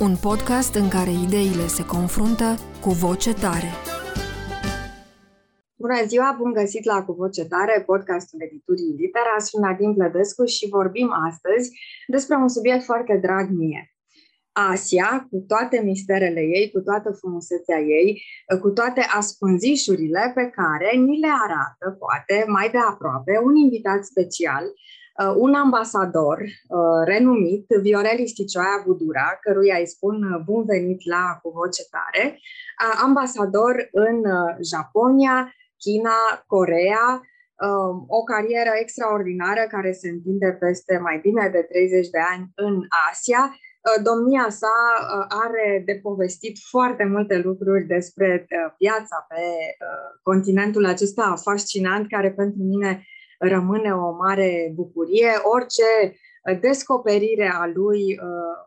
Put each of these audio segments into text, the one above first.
Un podcast în care ideile se confruntă cu voce tare. Bună ziua, bun găsit la Cu Voce Tare, podcastul editurii Litera. Sunt Nadine Plădescu și vorbim astăzi despre un subiect foarte drag mie. Asia, cu toate misterele ei, cu toată frumusețea ei, cu toate ascunzișurile pe care ni le arată, poate, mai de aproape, un invitat special, uh, un ambasador uh, renumit, Viorel Isticioaia Budura, căruia îi spun bun venit la Cu Voce Tare, uh, ambasador în Japonia, China, Corea, um, o carieră extraordinară care se întinde peste mai bine de 30 de ani în Asia, Uh, domnia sa uh, are de povestit foarte multe lucruri despre uh, viața pe continentul acesta fascinant, care pentru mine rămâne o mare bucurie. Orice descoperire a lui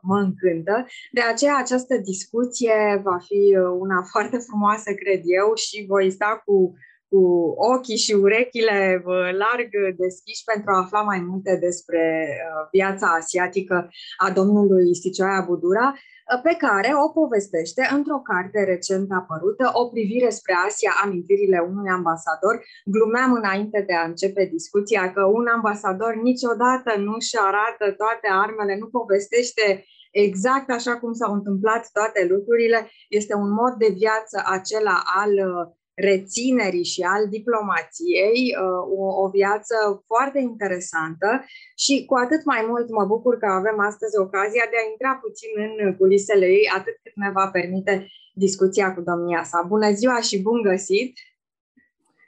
mă încântă. De aceea această discuție va fi una foarte frumoasă, cred eu, și voi sta cu cu ochii și urechile larg deschiși pentru a afla mai multe despre uh, viața asiatică a domnului Sticioaia Budura, uh, pe care o povestește într-o carte recent apărută, O privire spre Asia, amintirile unui ambasador. Glumeam înainte de a începe discuția că un ambasador niciodată nu și arată toate armele, nu povestește exact așa cum s-au întâmplat toate lucrurile. Este un mod de viață acela al uh, reținerii și al diplomației, uh, o, o viață foarte interesantă și cu atât mai mult mă bucur că avem astăzi ocazia de a intra puțin în culisele ei, atât cât ne va permite discuția cu domnia sa. Bună ziua și bun găsit!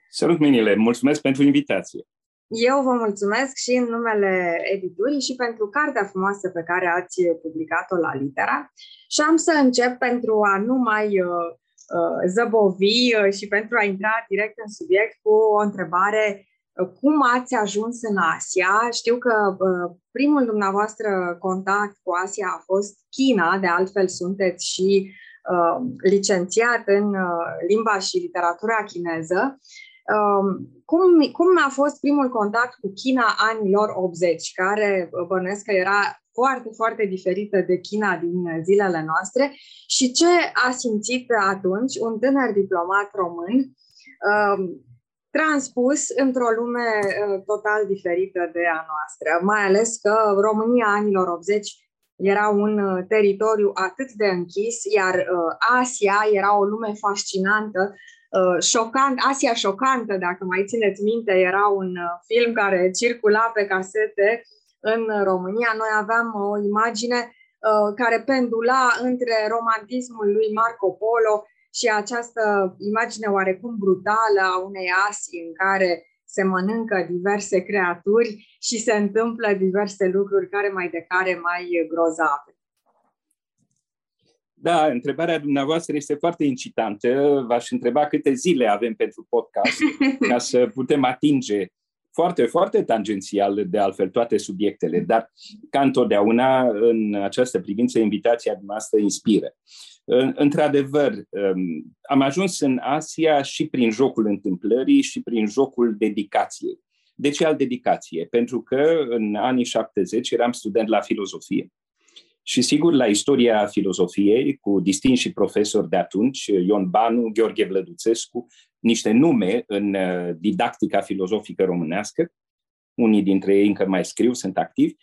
Salut, Minile! Mulțumesc pentru invitație! Eu vă mulțumesc și în numele editurii și pentru cartea frumoasă pe care ați publicat-o la Litera. Și am să încep pentru a nu mai uh, Uh, zăbovi uh, și pentru a intra direct în subiect cu o întrebare uh, cum ați ajuns în Asia? Știu că primul dumneavoastră contact cu Asia a fost China, de altfel sunteți și licențiat în limba și literatura chineză. Cum, cum a fost primul contact cu China anilor 80, care bănuiesc că era foarte, foarte diferită de China din zilele noastre? Și ce a simțit atunci un tânăr diplomat român um, transpus într-o lume uh, total diferită de a noastră, mai ales că România anilor 80 era un uh, teritoriu atât de închis, iar uh, Asia era o lume fascinantă, șocant, Asia șocantă, dacă mai țineți minte, era un film care circula pe casete în România, noi aveam o imagine uh, care pendula între romantismul lui Marco Polo și această imagine oarecum brutală a unei Asii în care se mănâncă diverse creaturi și se întâmplă diverse lucruri care mai de care mai grozave. Da, întrebarea dumneavoastră este foarte incitantă. V-aș întreba câte zile avem pentru podcast ca să putem atinge foarte, foarte tangențial de altfel toate subiectele, dar ca întotdeauna în această privință invitația noastră inspiră. Într-adevăr, um, am ajuns în Asia și prin jocul întâmplării și prin jocul dedicației. De ce al dedicație? Pentru că în anii 70 eram student la filozofie și sigur la istoria filozofiei cu distinși profesori de atunci, Ion Banu, Gheorghe Vlăduțescu, niște nume în uh, didactica filozofică românească, unii dintre ei încă mai scriu, sunt activi,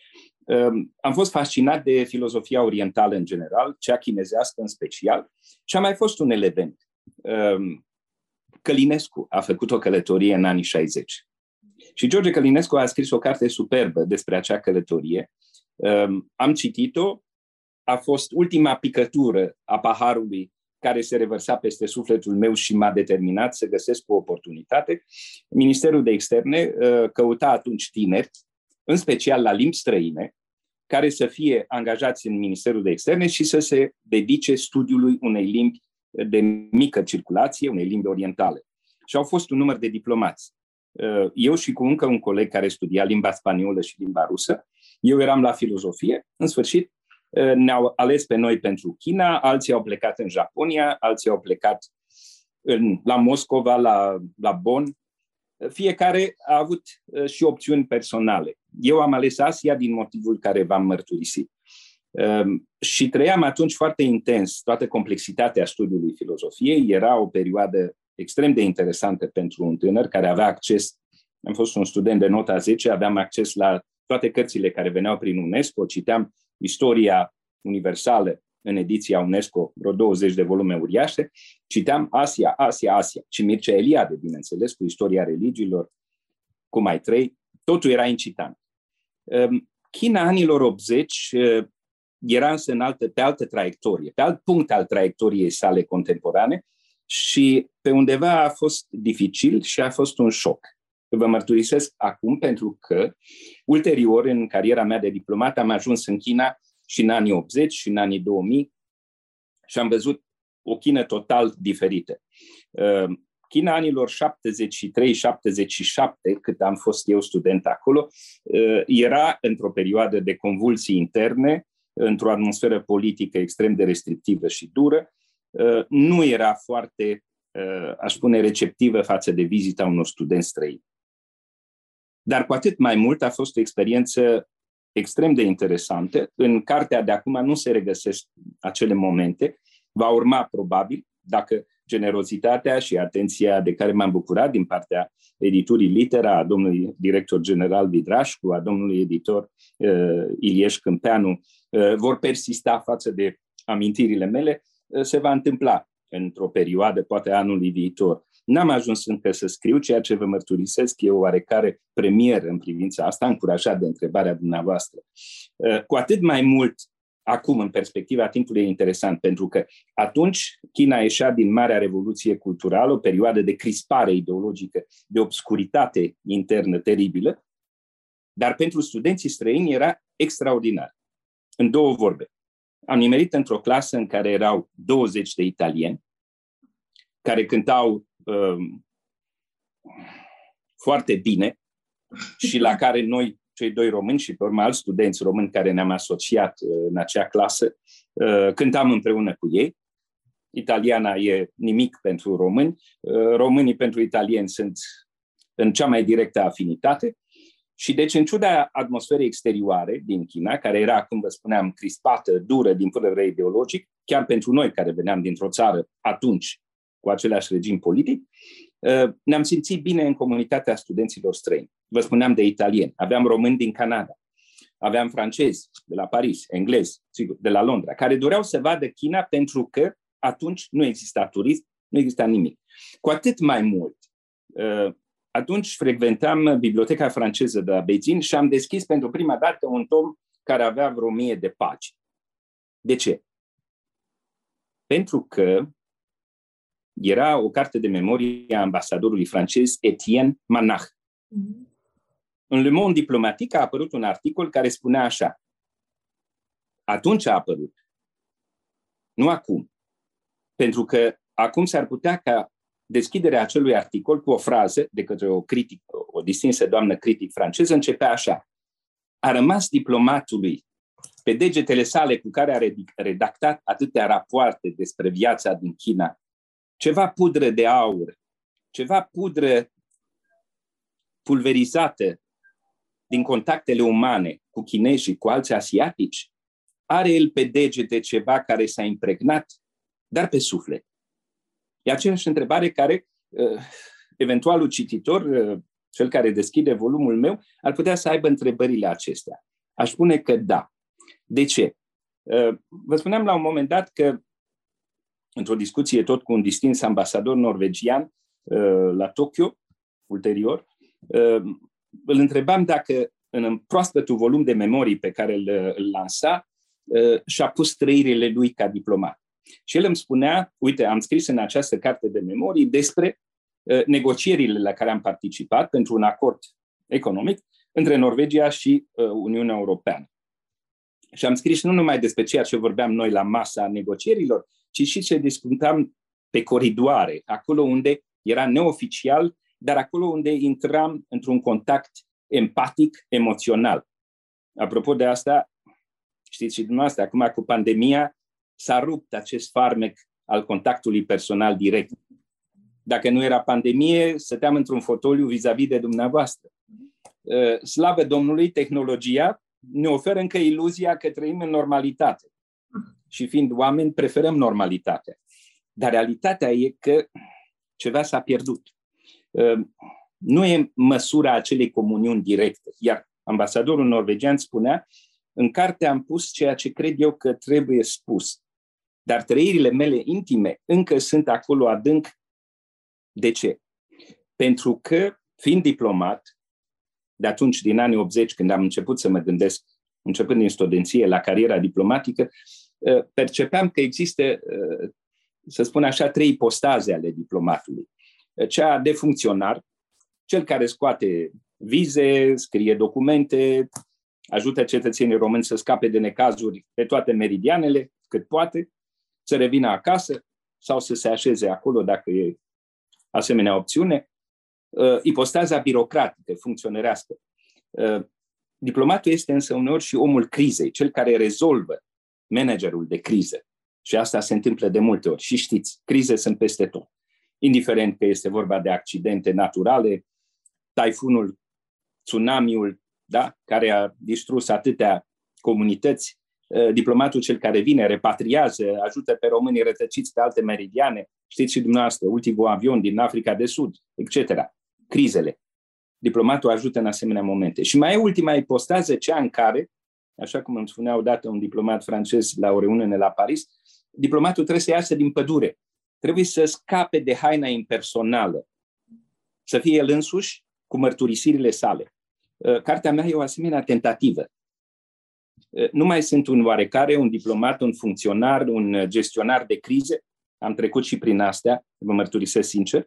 um, am fost fascinat de filozofia orientală în general, cea chinezească în special, și a mai fost un element. Um, Călinescu a făcut o călătorie în anii 60. Și George Călinescu a scris o carte superbă despre acea călătorie. Um, am citit-o, a fost ultima picătură a paharului care se revărsa peste sufletul meu și m-a determinat să găsesc o oportunitate. Ministerul de Externe uh, căuta atunci tineri, în special la limbi străine, care să fie angajați în Ministerul de Externe și să se dedice studiului unei limbi de mică circulație, unei limbi orientale. Și au fost un număr de diplomați. Eu și cu încă un coleg care studia limba spaniolă și limba rusă, eu eram la filozofie, în sfârșit ne-au ales pe noi pentru China, alții au plecat în Japonia, alții au plecat în, la Moscova, la, la Bonn. Fiecare a avut și opțiuni personale. Eu am ales Asia din motivul care v-am mărturisit. Ehm, și trăiam atunci foarte intens toată complexitatea studiului filozofiei. Era o perioadă extrem de interesantă pentru un tânăr care avea acces, am fost un student de nota 10, aveam acces la toate cărțile care veneau prin UNESCO, citeam istoria universală în ediția UNESCO, vreo 20 de volume uriașe, citeam Asia, Asia, Asia și Mircea Eliade, bineînțeles, cu istoria religiilor, cu mai trei, totul era incitant. Ehm, China anilor 80 era însă în altă, pe altă traiectorie, pe alt punct al traiectoriei sale contemporane și pe undeva a fost dificil și a fost un șoc. Vă mărturisesc acum pentru că ulterior în cariera mea de diplomat am ajuns în China și în anii 80 și în anii 2000 și am văzut o China total diferită. Uh, China anilor 73-77, cât am fost eu student acolo, uh, era într-o perioadă de convulsii interne, într-o atmosferă politică extrem de restrictivă și dură, uh, nu era foarte, uh, aș spune, receptivă față de vizita unor studenți străini. Dar cu atât mai mult a fost o experiență extrem de interesantă. În cartea de acum nu se regăsesc acele momente. Va urma probabil, dacă generozitatea și atenția de care m-am bucurat din partea editurii Litera, a domnului director general Vidrașcu, a domnului editor uh, Ilieș Câmpeanu, uh, vor persista față de amintirile mele, uh, se va întâmpla într-o perioadă, poate anului viitor. N-am ajuns încă să scriu, ceea ce vă mărturisesc e o oarecare premier în privința asta, încurajat de întrebarea dumneavoastră. Uh, cu atât mai mult acum, în perspectiva timpului, e interesant, pentru că atunci China ieșea din Marea Revoluție Culturală, o perioadă de crispare ideologică, de obscuritate internă teribilă, dar pentru studenții străini era extraordinar. În două vorbe. Am nimerit într-o clasă în care erau 20 de italieni, care cântau um, foarte bine și la care noi cei doi români și pe urmă alți studenți români care ne-am asociat uh, în acea clasă, uh, cântam împreună cu ei. Italiana e nimic pentru români, uh, românii pentru italieni sunt în cea mai directă afinitate. Și deci, în ciuda atmosferei exterioare din China, care era, cum vă spuneam, crispată, dură din punct de vedere ideologic, chiar pentru noi care veneam dintr-o țară atunci cu același regim politic, Uh, ne-am simțit bine în comunitatea studenților străini. Vă spuneam de italieni, aveam români din Canada, aveam francezi de la Paris, englezi, sigur, de la Londra, care doreau să vadă China pentru că atunci nu exista turism, nu exista nimic. Cu atât mai mult, uh, atunci frecventam biblioteca franceză de la Beijing și am deschis pentru prima dată un tom care avea vreo mie de pagini. De ce? Pentru că era o carte de memorie a ambasadorului francez Etienne Manach. Mm-hmm. În Le Monde Diplomatic a apărut un articol care spunea așa. Atunci a apărut. Nu acum. Pentru că acum s-ar putea ca deschiderea acelui articol cu o frază de către o critic, o distinsă doamnă critic franceză începea așa. A rămas diplomatului pe degetele sale cu care a redactat atâtea rapoarte despre viața din China ceva pudră de aur, ceva pudră pulverizată din contactele umane cu chinezi și cu alți asiatici, are el pe degete ceva care s-a impregnat, dar pe suflet. E aceeași întrebare care uh, eventualul cititor, uh, cel care deschide volumul meu, ar putea să aibă întrebările acestea. Aș spune că da. De ce? Uh, vă spuneam la un moment dat că într-o discuție tot cu un distins ambasador norvegian uh, la Tokyo, ulterior, uh, îl întrebam dacă în proaspătul volum de memorii pe care îl, îl lansa, uh, și-a pus trăirile lui ca diplomat. Și el îmi spunea, uite, am scris în această carte de memorii despre negocierile la care am participat pentru un acord economic între Norvegia și Uniunea Europeană. Și am scris nu numai despre ceea ce vorbeam noi la masa negocierilor, ci și ce discutam pe coridoare, acolo unde era neoficial, dar acolo unde intram într-un contact empatic, emoțional. Apropo de asta, știți și dumneavoastră, acum cu pandemia s-a rupt acest farmec al contactului personal direct. Dacă nu era pandemie, stăteam într-un fotoliu vis-a-vis de dumneavoastră. Uh, slavă Domnului, tehnologia ne oferă încă iluzia că trăim în normalitate. Și fiind oameni, preferăm normalitatea. Dar realitatea e că ceva s-a pierdut. Uh, nu e măsura acelei comuniuni directe. Iar ambasadorul norvegian spunea, în carte am pus ceea ce cred eu că trebuie spus. Dar trăirile mele intime încă sunt acolo adânc. De ce? Pentru că, fiind diplomat, de atunci, din anii 80, când am început să mă gândesc, începând din studenție la cariera diplomatică, ă, percepeam că există, ă, să spun așa, trei postaze ale diplomatului. Cea de funcționar, cel care scoate vize, scrie documente, ajută cetățenii români să scape de necazuri pe toate meridianele, cât poate, să revină acasă sau să se așeze acolo dacă e asemenea opțiune. Uh, ipostaza birocratică, funcționărească. Uh, diplomatul este însă uneori și omul crizei, cel care rezolvă managerul de criză. Și asta se întâmplă de multe ori. Și știți, crize sunt peste tot. Indiferent că este vorba de accidente naturale, taifunul, tsunamiul, da? care a distrus atâtea comunități, uh, diplomatul cel care vine, repatriază, ajută pe românii rătăciți pe alte meridiane, știți și dumneavoastră, ultimul avion din Africa de Sud, etc. Crizele. Diplomatul ajută în asemenea momente. Și mai e ultima ipostază, cea în care, așa cum îmi spunea odată un diplomat francez la o reuniune la Paris, diplomatul trebuie să iasă din pădure. Trebuie să scape de haina impersonală. Să fie el însuși cu mărturisirile sale. Uh, cartea mea e o asemenea tentativă. Uh, nu mai sunt un oarecare, un diplomat, un funcționar, un gestionar de crize. Am trecut și prin astea, vă mărturisesc sincer.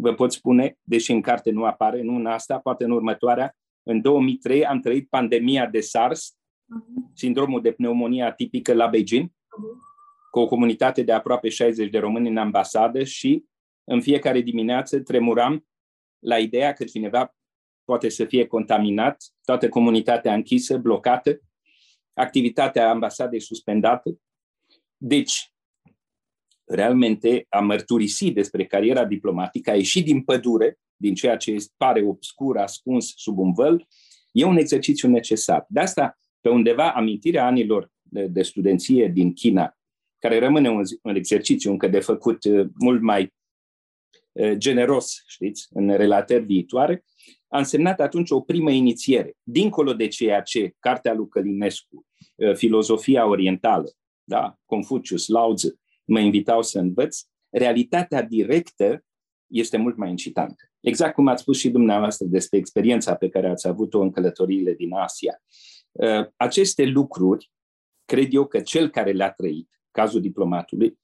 Vă pot spune, deși în carte nu apare, nu în asta, poate în următoarea, în 2003 am trăit pandemia de SARS, uh-huh. sindromul de pneumonie atipică la Beijing, uh-huh. cu o comunitate de aproape 60 de români în ambasadă și în fiecare dimineață tremuram la ideea că cineva poate să fie contaminat, toată comunitatea închisă, blocată, activitatea ambasadei suspendată. Deci, realmente a mărturisi despre cariera diplomatică, a ieși din pădure, din ceea ce pare obscur, ascuns sub un văl, e un exercițiu necesar. De asta, pe undeva, amintirea anilor de, de studenție din China, care rămâne un, un exercițiu încă de făcut uh, mult mai uh, generos, știți, în relatări viitoare, a însemnat atunci o primă inițiere, dincolo de ceea ce cartea lui Călinescu, uh, filozofia orientală, da, Confucius, Lao Tzu, mă invitau să învăț, realitatea directă este mult mai incitantă. Exact cum ați spus și dumneavoastră despre experiența pe care ați avut-o în călătoriile din Asia. Uh, aceste lucruri, cred eu că cel care le-a trăit, cazul diplomatului,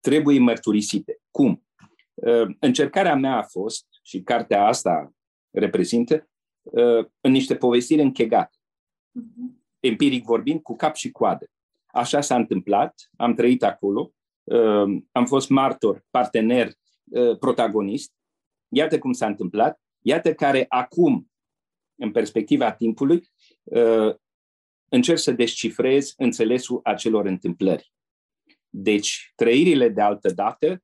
trebuie mărturisite. Cum? Uh, încercarea mea a fost, și cartea asta reprezintă, uh, în niște povestiri închegate. Uh-huh. Empiric vorbind, cu cap și coadă. Așa s-a întâmplat, am trăit acolo, uh, am fost martor, partener, uh, protagonist. Iată cum s-a întâmplat, iată care acum, în perspectiva timpului, încerc să descifrez înțelesul acelor întâmplări. Deci, trăirile de altă dată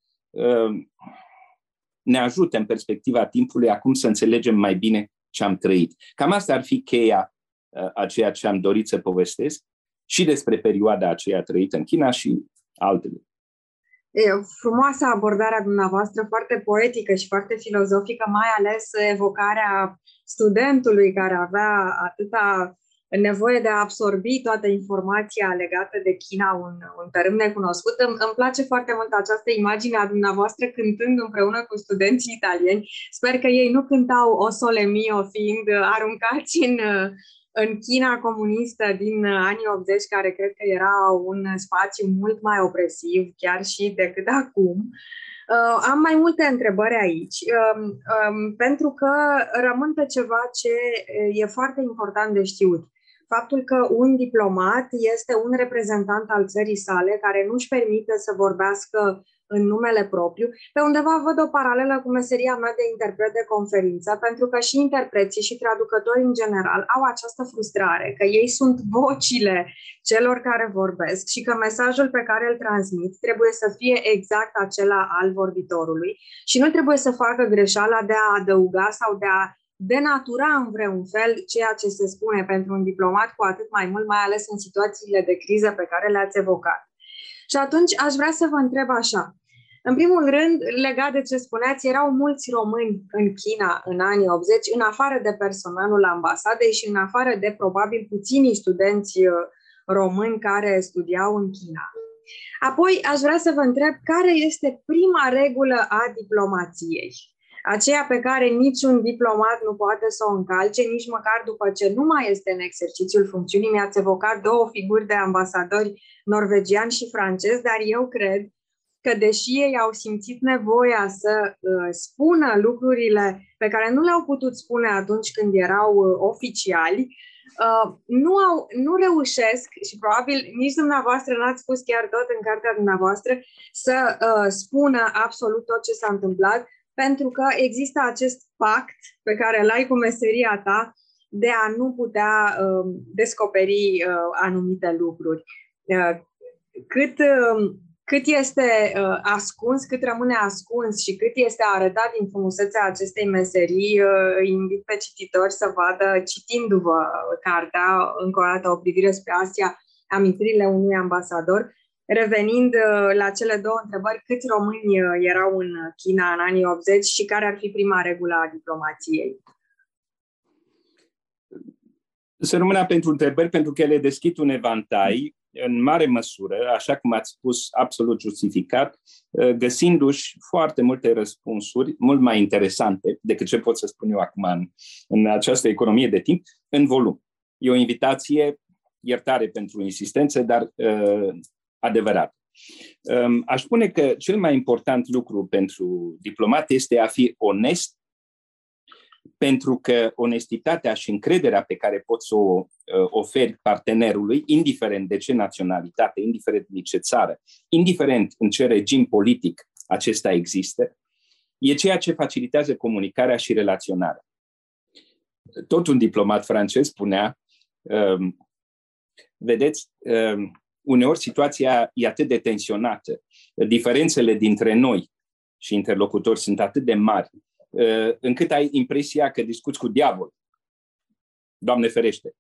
ne ajută în perspectiva timpului acum să înțelegem mai bine ce am trăit. Cam asta ar fi cheia uh, a ceea ce am dorit să povestesc și despre perioada aceea trăită în China și altele. E frumoasă abordarea dumneavoastră, foarte poetică și foarte filozofică, mai ales evocarea studentului care avea atâta nevoie de a absorbi toată informația legată de China, un, un tărâm necunoscut. Îmi, îmi place foarte mult această imagine a dumneavoastră cântând împreună cu studenții italieni. Sper că ei nu cântau o sole mio fiind aruncați în, în China comunistă din anii 80, care cred că era un spațiu mult mai opresiv, chiar și decât acum. Uh, am mai multe întrebări aici, um, um, pentru că rămân pe ceva ce e foarte important de știut faptul că un diplomat este un reprezentant al țării sale care nu își permite să vorbească în numele propriu. Pe undeva văd o paralelă cu meseria mea de interpret de conferință, pentru că și interpreții și traducătorii în general au această frustrare, că ei sunt vocile celor care vorbesc și că mesajul pe care îl transmit trebuie să fie exact acela al vorbitorului și nu trebuie să facă greșeala de a adăuga sau de a denatura în vreun fel ceea ce se spune pentru un diplomat, cu atât mai mult, mai ales în situațiile de criză pe care le-ați evocat. Și atunci aș vrea să vă întreb așa. În primul rând, legat de ce spuneați, erau mulți români în China în anii 80, în afară de personalul ambasadei și în afară de probabil puținii studenți uh, români care studiau în China. Apoi, aș vrea să vă întreb care este prima regulă a diplomației aceea pe care niciun diplomat nu poate să o încalce, nici măcar după ce nu mai este în exercițiul funcțiunii. Mi-ați evocat două figuri de ambasadori norvegian și francez, dar eu cred că deși ei au simțit nevoia să uh, spună lucrurile pe care nu le-au putut spune atunci când erau uh, oficiali, uh, nu, au, nu reușesc și probabil nici dumneavoastră n-ați spus chiar tot în cartea dumneavoastră să uh, spună absolut tot ce s-a întâmplat, pentru că există acest pact pe care îl ai cu meseria ta de a nu putea uh, descoperi uh, anumite lucruri. Uh, cât, uh, cât este uh, ascuns, cât rămâne ascuns și cât este arătat din frumusețea acestei meserii, uh, îi invit pe cititori să vadă, citindu-vă cartea, încă o dată o privire spre Asia, amintirile unui ambasador, Revenind uh, la cele două întrebări, câți români uh, erau în China în anii 80 și care ar fi prima regulă a diplomației? Să rămână pentru întrebări, pentru că ele deschid un evantai în mare măsură, așa cum ați spus, absolut justificat, uh, găsindu-și foarte multe răspunsuri, mult mai interesante decât ce pot să spun eu acum în, în această economie de timp, în volum. E o invitație, iertare pentru insistență, dar uh, adevărat. Um, aș spune că cel mai important lucru pentru diplomat este a fi onest, pentru că onestitatea și încrederea pe care poți să o uh, oferi partenerului, indiferent de ce naționalitate, indiferent de ce țară, indiferent în ce regim politic acesta există, e ceea ce facilitează comunicarea și relaționarea. Tot un diplomat francez spunea, um, vedeți, um, uneori situația e atât de tensionată, diferențele dintre noi și interlocutori sunt atât de mari, uh, încât ai impresia că discuți cu diavol. Doamne ferește.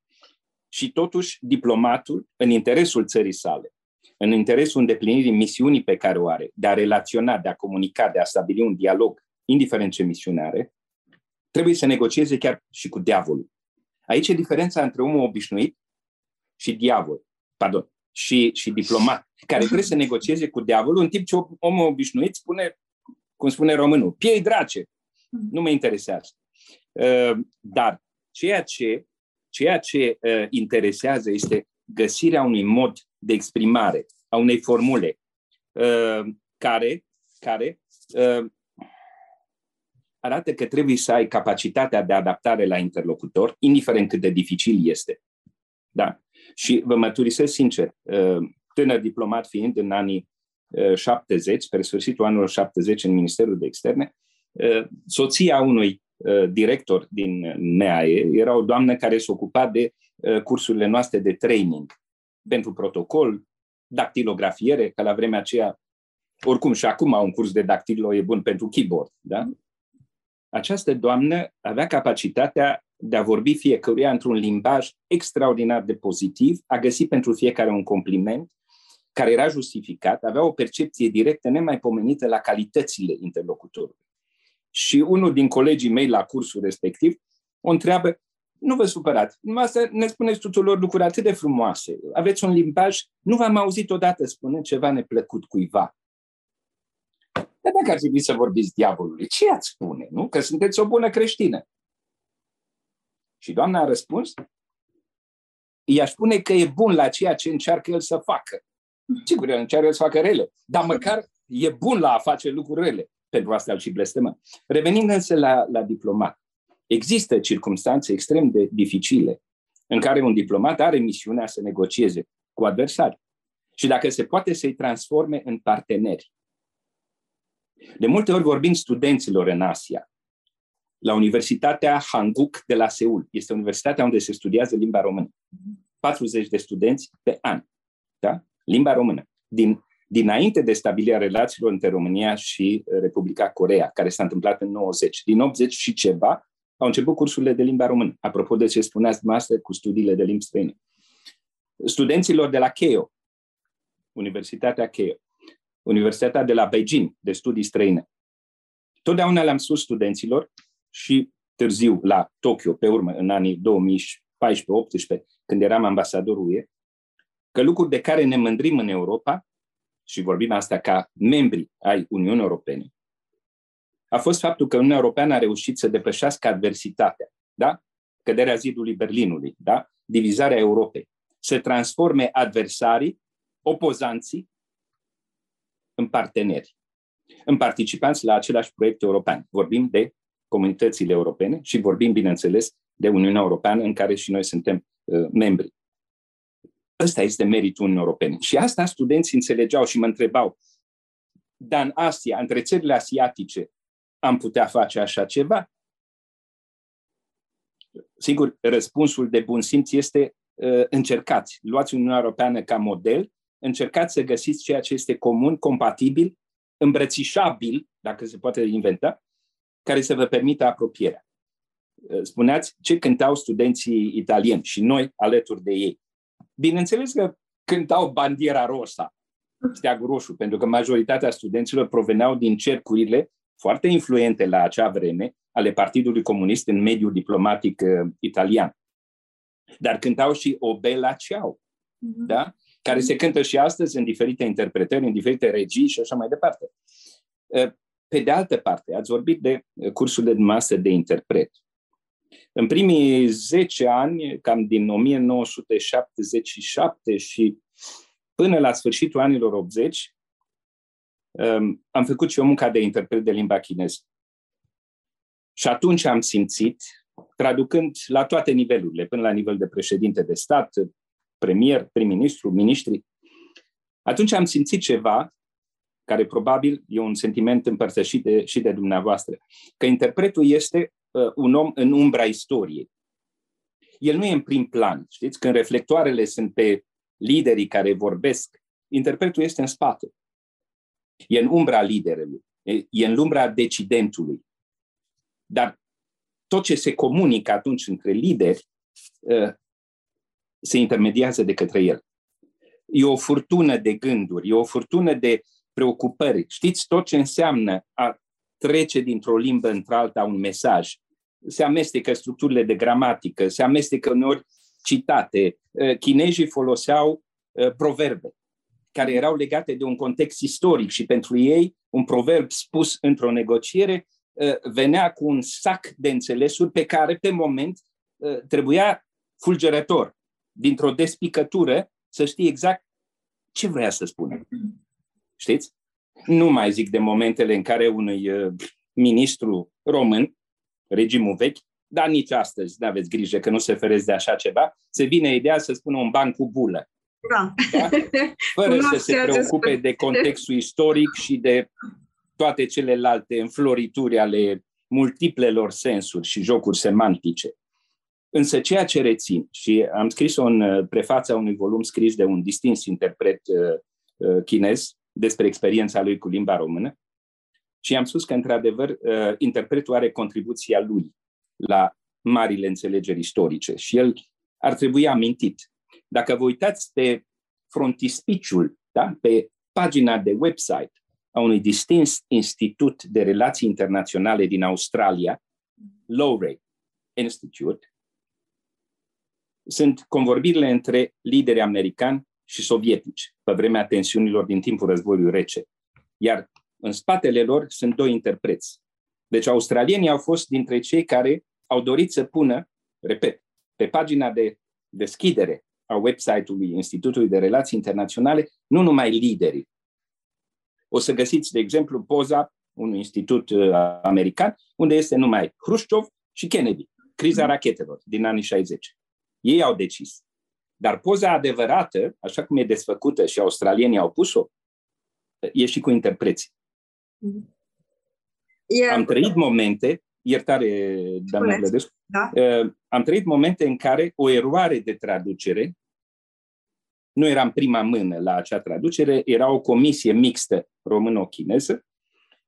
Și totuși, diplomatul, în interesul țării sale, în interesul îndeplinirii misiunii pe care o are, de a relaționa, de a comunica, de a stabili un dialog, indiferent ce misiune are, trebuie să negocieze chiar și cu diavolul. Aici e diferența între omul obișnuit și diavol. Pardon, și, și diplomat, care trebuie să negocieze cu diavolul, în timp ce omul obișnuit spune, cum spune românul, piei drace, nu mă interesează. Uh, dar ceea ce, ceea ce uh, interesează este găsirea unui mod de exprimare, a unei formule uh, care, care arată că trebuie să ai capacitatea de adaptare la interlocutor, indiferent cât de dificil este. Da. Și vă mărturisesc sincer, uh, tânăr diplomat fiind în anii 70, uh, spre sfârșitul anilor 70 în Ministerul de Externe, uh, soția unui director din NEAE era o doamnă care se ocupa de cursurile noastre de training pentru protocol, dactilografiere, că la vremea aceea, oricum și acum un curs de dactilo e bun pentru keyboard, da? Această doamnă avea capacitatea de a vorbi fiecăruia într-un limbaj extraordinar de pozitiv, a găsit pentru fiecare un compliment care era justificat, avea o percepție directă nemaipomenită la calitățile interlocutorului. Și unul din colegii mei la cursul respectiv o întreabă, nu vă supărați, să ne spuneți tuturor lucruri atât de frumoase, aveți un limbaj, nu v-am auzit odată spune ceva neplăcut cuiva. Dar dacă ar trebui să vorbiți diavolului, ce ați spune, nu? Că sunteți o bună creștină. Și doamna a răspuns, i-aș spune că e bun la ceea ce încearcă el să facă. Sigur, el încearcă să facă rele, dar măcar e bun la a face lucruri rele. Pentru asta îl și blestemă. Revenind însă la, la diplomat, există circunstanțe extrem de dificile în care un diplomat are misiunea să negocieze cu adversari. Și dacă se poate să-i transforme în parteneri. De multe ori vorbim studenților în Asia, la Universitatea Hanguk de la Seul. Este universitatea unde se studiază limba română. 40 de studenți pe an. Da? Limba română. Din, dinainte de stabilirea relațiilor între România și Republica Corea, care s-a întâmplat în 90. Din 80 și ceva, au început cursurile de limba română. Apropo de ce spuneați dumneavoastră cu studiile de limbi străine. Studenților de la Keio, Universitatea Keio, Universitatea de la Beijing, de studii străine. Totdeauna le-am spus studenților și târziu la Tokyo, pe urmă, în anii 2014-18, când eram ambasadorul UE, că lucruri de care ne mândrim în Europa, și vorbim asta ca membri ai Uniunii Europene, a fost faptul că Uniunea Europeană a reușit să depășească adversitatea, da? căderea zidului Berlinului, da? divizarea Europei, să transforme adversarii, opozanții, în parteneri, în participanți la același proiect european. Vorbim de comunitățile europene și vorbim, bineînțeles, de Uniunea Europeană, în care și noi suntem uh, membri. Ăsta este meritul Uniunii Europene. Și asta studenții înțelegeau și mă întrebau, dar în Asia, între țările asiatice, am putea face așa ceva? Sigur, răspunsul de bun simț este uh, încercați. Luați Uniunea Europeană ca model, încercați să găsiți ceea ce este comun, compatibil, îmbrățișabil, dacă se poate inventa, care să vă permită apropierea. Uh, spuneați ce cântau studenții italieni și noi alături de ei. Bineînțeles că cântau bandiera rosa, steagul roșu, pentru că majoritatea studenților proveneau din cercurile foarte influente la acea vreme ale Partidului Comunist în mediul diplomatic uh, italian. Dar cântau și O Bella Ciao, uh-huh. da? care se cântă și astăzi în diferite interpretări, în diferite regii și așa mai departe. Uh, pe de altă parte, ați vorbit de cursurile masă de interpret. În primii 10 ani, cam din 1977 și până la sfârșitul anilor 80, um, am făcut și o muncă de interpret de limba chineză. Și atunci am simțit, traducând la toate nivelurile, până la nivel de președinte de stat, premier, prim-ministru, ministri, atunci am simțit ceva care probabil e un sentiment împărtășit de, și de dumneavoastră, că interpretul este uh, un om în umbra istoriei. El nu e în prim plan. Știți, când reflectoarele sunt pe liderii care vorbesc, interpretul este în spate. E în umbra liderului, e, e în umbra decidentului. Dar tot ce se comunică atunci între lideri uh, se intermediază de către el. E o furtună de gânduri, e o furtună de preocupări. Știți tot ce înseamnă a trece dintr-o limbă într-alta un mesaj. Se amestecă structurile de gramatică, se amestecă uneori citate. Uh, chinezii foloseau uh, proverbe care erau legate de un context istoric și pentru ei un proverb spus într-o negociere uh, venea cu un sac de înțelesuri pe care pe moment trebuia fulgerător, dintr-o despicătură, să știi exact ce vrea să spună. Știți? Nu mai zic de momentele în care unui uh, ministru român, regimul vechi, dar nici astăzi, nu aveți grijă că nu se feresc de așa ceva, se vine ideea să spună un ban cu bulă. Da. da? Fără să se preocupe de contextul istoric și de toate celelalte înflorituri ale multiplelor sensuri și jocuri semantice. Însă ceea ce rețin, și am scris-o în uh, prefața unui volum scris de un distins interpret uh, uh, chinez, despre experiența lui cu limba română și am spus că, într-adevăr, uh, interpretul are contribuția lui la marile înțelegeri istorice și el ar trebui amintit. Dacă vă uitați pe frontispiciul, da, pe pagina de website a unui distins institut de relații internaționale din Australia, Lowray Institute, sunt convorbirile între lideri americani și sovietici pe vremea tensiunilor din timpul războiului rece. Iar în spatele lor sunt doi interpreți. Deci australienii au fost dintre cei care au dorit să pună, repet, pe pagina de deschidere a website-ului Institutului de Relații Internaționale, nu numai liderii. O să găsiți, de exemplu, poza unui institut uh, american, unde este numai Hrușciov și Kennedy, criza rachetelor din anii 60. Ei au decis dar poza adevărată, așa cum e desfăcută și australienii au pus-o, e și cu interpreții. Mm-hmm. E... Am trăit momente, iertare, doamna Vlădescu, da? Uh, am trăit momente în care o eroare de traducere, nu eram prima mână la acea traducere, era o comisie mixtă română-chineză,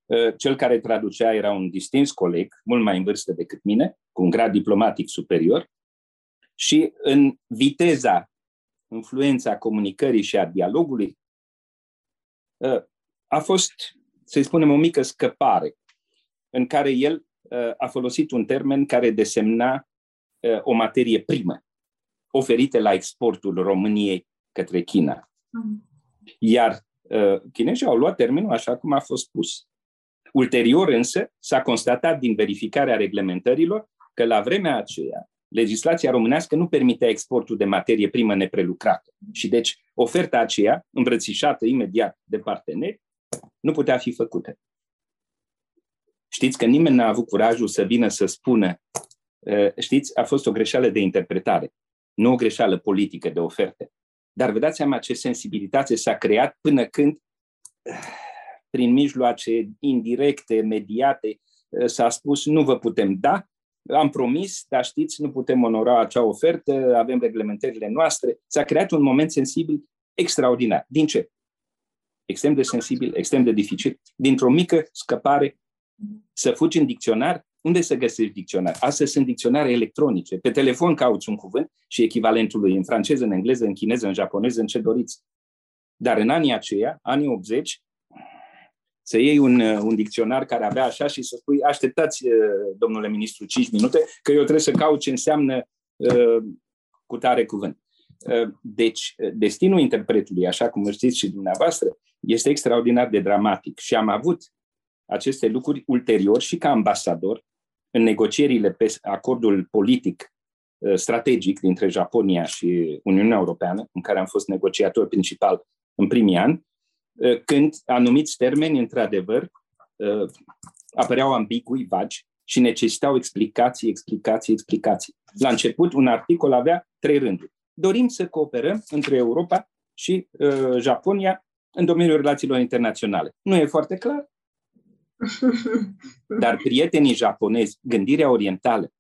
uh, cel care traducea era un distins coleg, mult mai în vârstă decât mine, cu un grad diplomatic superior, și în viteza, influența comunicării și a dialogului, uh, a fost, să spunem, o mică scăpare în care el uh, a folosit un termen care desemna uh, o materie primă oferită la exportul României către China. Mm. Iar chinezii au luat termenul așa cum a fost pus. Ulterior însă s-a constatat din verificarea reglementărilor că la vremea aceea legislația românească nu permitea exportul de materie primă neprelucrată. Și deci oferta aceea, îmbrățișată imediat de parteneri, nu putea fi făcută. Știți că nimeni n-a avut curajul să vină să spună, uh, știți, a fost o greșeală de interpretare, nu o greșeală politică de oferte. Dar vă dați seama ce sensibilitate s-a creat până când, uh, prin mijloace indirecte, mediate, uh, s-a spus nu vă putem da, am promis, dar știți, nu putem onora acea ofertă, avem reglementările noastre. S-a creat un moment sensibil extraordinar. Din ce? Extrem de sensibil, extrem de dificil. Dintr-o mică scăpare să fugi în dicționar, unde să găsești dicționar? Astăzi sunt dicționare electronice. Pe telefon cauți un cuvânt și echivalentul lui în franceză, în engleză, în chineză, în japoneză, în ce doriți. Dar în anii aceia, anii 80, să iei un, uh, un dicționar care avea așa și să spui, așteptați, uh, domnule ministru, 5 minute, că eu trebuie să caut ce înseamnă uh, cu tare cuvânt. Uh, deci, uh, destinul interpretului, așa cum știți și dumneavoastră, este extraordinar de dramatic și am avut aceste lucruri ulterior și ca ambasador în negocierile pe acordul politic strategic dintre Japonia și Uniunea Europeană, în care am fost negociator principal în primii ani, Uh, când anumiți termeni, într-adevăr, uh, apăreau ambigui, vagi și necesitau explicații, explicații, explicații. La început, un articol avea trei rânduri. Dorim să cooperăm între Europa și uh, Japonia în domeniul relațiilor internaționale. Nu e foarte clar? Dar prietenii japonezi, gândirea orientală,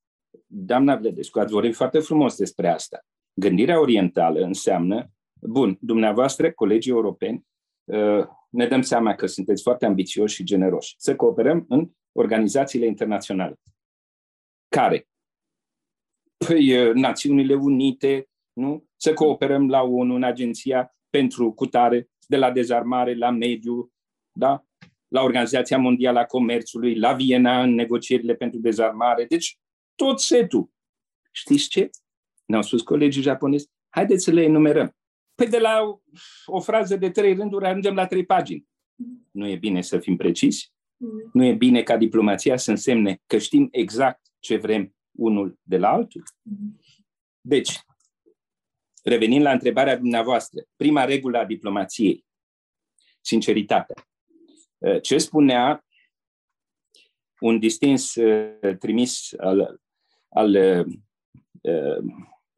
doamna Vledescu, ați vorbit foarte frumos despre asta. Gândirea orientală înseamnă, bun, dumneavoastră, colegii europeni, Uh, ne dăm seama că sunteți foarte ambițioși și generoși. Să cooperăm în organizațiile internaționale. Care? Păi, uh, Națiunile Unite, nu? Să cooperăm la ONU, în Agenția pentru Cutare, de la dezarmare, la mediu, da? la Organizația Mondială a Comerțului, la Viena, în negocierile pentru dezarmare. Deci, tot setul. Știți ce? Ne-au spus colegii japonezi, haideți să le enumerăm. Păi de la o frază de trei rânduri ajungem la trei pagini. Nu e bine să fim precisi, nu e bine ca diplomația să însemne că știm exact ce vrem unul de la altul. Deci, revenind la întrebarea dumneavoastră, prima regulă a diplomației, sinceritatea. Ce spunea un distins uh, trimis al, al uh,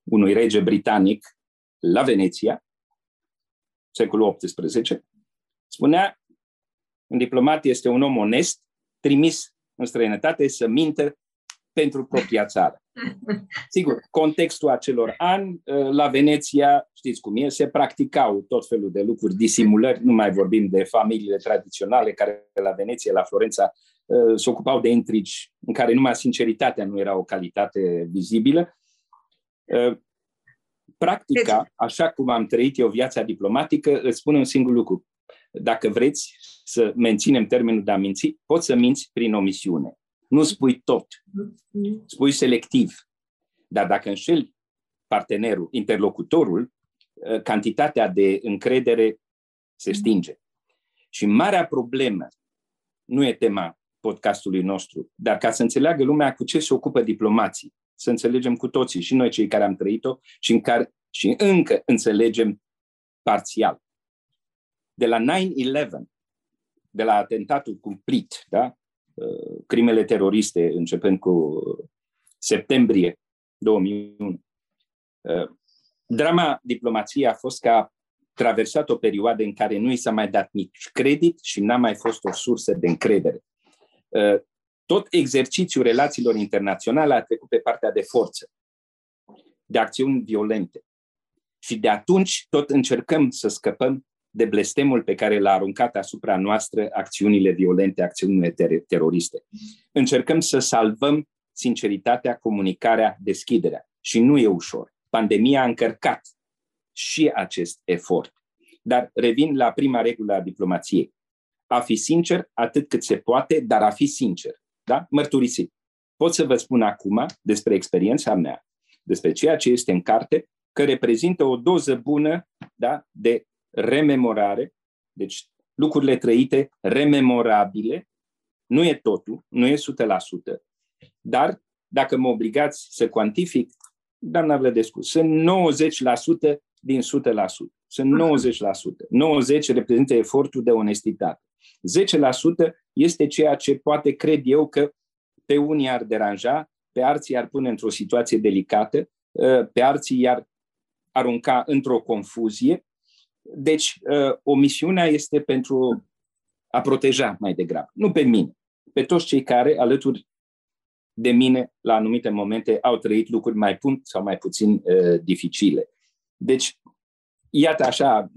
unui rege britanic la Veneția, secolul XVIII, spunea, un diplomat este un om onest, trimis în străinătate să mintă pentru propria țară. Sigur, contextul acelor ani, ă, la Veneția, știți cum e, se practicau tot felul de lucruri, disimulări, nu mai vorbim de familiile tradiționale care la Veneția, la Florența, ă, se ocupau de intrigi în care numai sinceritatea nu era o calitate vizibilă. Ă, practica, deci... așa cum am trăit eu viața diplomatică, îți spun un singur lucru. Dacă vreți să menținem termenul de a minți, poți să minți prin omisiune. Nu spui tot. Spui selectiv. Dar dacă înșeli partenerul, interlocutorul, ă, cantitatea de încredere se stinge. Și marea problemă nu e tema podcastului nostru, dar ca să înțeleagă lumea cu ce se ocupă diplomații, să înțelegem cu toții, și noi cei care am trăit-o și, în care, și încă înțelegem parțial. De la 9-11, de la atentatul cumplit, da? Uh, crimele teroriste începând cu septembrie 2001, uh, drama diplomației a fost că a traversat o perioadă în care nu i s-a mai dat nici credit și n-a mai fost o sursă de încredere. Uh, tot exercițiul relațiilor internaționale a trecut pe partea de forță, de acțiuni violente. Și de atunci tot încercăm să scăpăm de blestemul pe care l-a aruncat asupra noastră acțiunile violente, acțiunile ter- teroriste. Încercăm să salvăm sinceritatea, comunicarea, deschiderea. Și nu e ușor. Pandemia a încărcat și acest efort. Dar revin la prima regulă a diplomației. A fi sincer atât cât se poate, dar a fi sincer. Da? Mărturisit. Pot să vă spun acum despre experiența mea, despre ceea ce este în carte, că reprezintă o doză bună da, de rememorare, deci lucrurile trăite rememorabile, nu e totul, nu e 100%, dar dacă mă obligați să cuantific, doamna Vlădescu, sunt 90% din 100%. Sunt 90%. 90% reprezintă efortul de onestitate. 10% este ceea ce poate cred eu că pe unii ar deranja, pe alții ar pune într-o situație delicată, pe alții i-ar arunca într-o confuzie. Deci, omisiunea este pentru a proteja mai degrabă, nu pe mine, pe toți cei care, alături de mine, la anumite momente, au trăit lucruri mai punt sau mai puțin uh, dificile. Deci, iată așa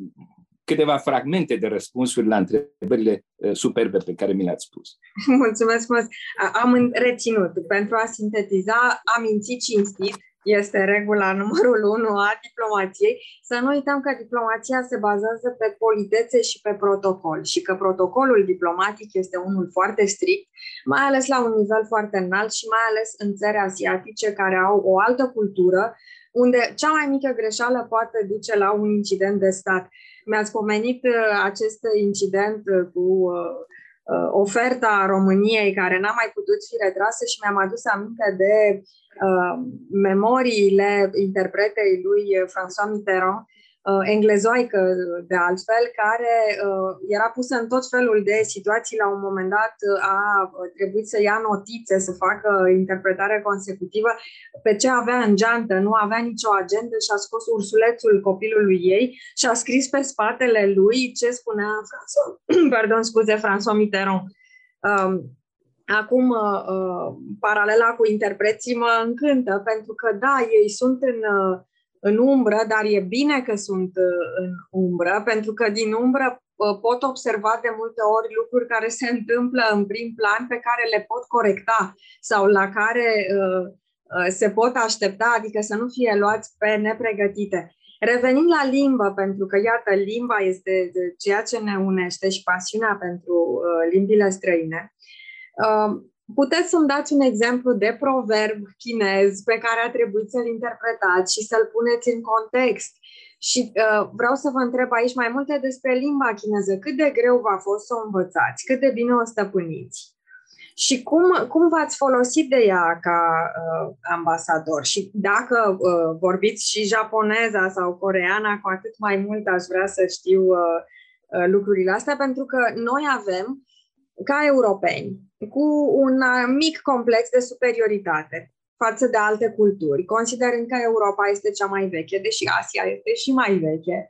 câteva fragmente de răspunsuri la întrebările uh, superbe pe care mi le-ați spus. Mulțumesc frumos! Am reținut. Pentru a sintetiza, am mințit cinstit, este regula numărul unu a diplomației, să nu uităm că diplomația se bazează pe politețe și pe protocol și că protocolul diplomatic este unul foarte strict, mai ales la un nivel foarte înalt și mai ales în țări asiatice care au o altă cultură, unde cea mai mică greșeală poate duce la un incident de stat. Mi-ați pomenit uh, acest incident uh, cu uh, oferta României care n-a mai putut fi retrasă și mi-am adus aminte de uh, memoriile interpretei lui François Mitterrand, uh, englezoică de altfel, care uh, era pusă în tot felul de situații. La un moment dat uh, a trebuit să ia notițe, să facă interpretare consecutivă pe ce avea în geantă. Nu avea nicio agendă și a scos ursulețul copilului ei și a scris pe spatele lui ce spunea François, pardon, scuze, François Mitterrand. Um, Acum, uh, uh, paralela cu interpreții mă încântă, pentru că, da, ei sunt în, uh, în umbră, dar e bine că sunt uh, în umbră, pentru că din umbră uh, pot observa de multe ori lucruri care se întâmplă în prim plan pe care le pot corecta sau la care uh, uh, se pot aștepta, adică să nu fie luați pe nepregătite. Revenind la limbă, pentru că, iată, limba este ceea ce ne unește și pasiunea pentru uh, limbile străine. Um, puteți să-mi dați un exemplu de proverb chinez pe care a trebuit să-l interpretați și să-l puneți în context. Și uh, vreau să vă întreb aici mai multe despre limba chineză. Cât de greu v-a fost să o învățați? Cât de bine o stăpâniți? Și cum, cum v-ați folosit de ea ca uh, ambasador? Și dacă uh, vorbiți și japoneza sau coreana, cu atât mai mult aș vrea să știu uh, uh, lucrurile astea, pentru că noi avem ca europeni, cu un mic complex de superioritate față de alte culturi, considerând că Europa este cea mai veche, deși Asia este și mai veche.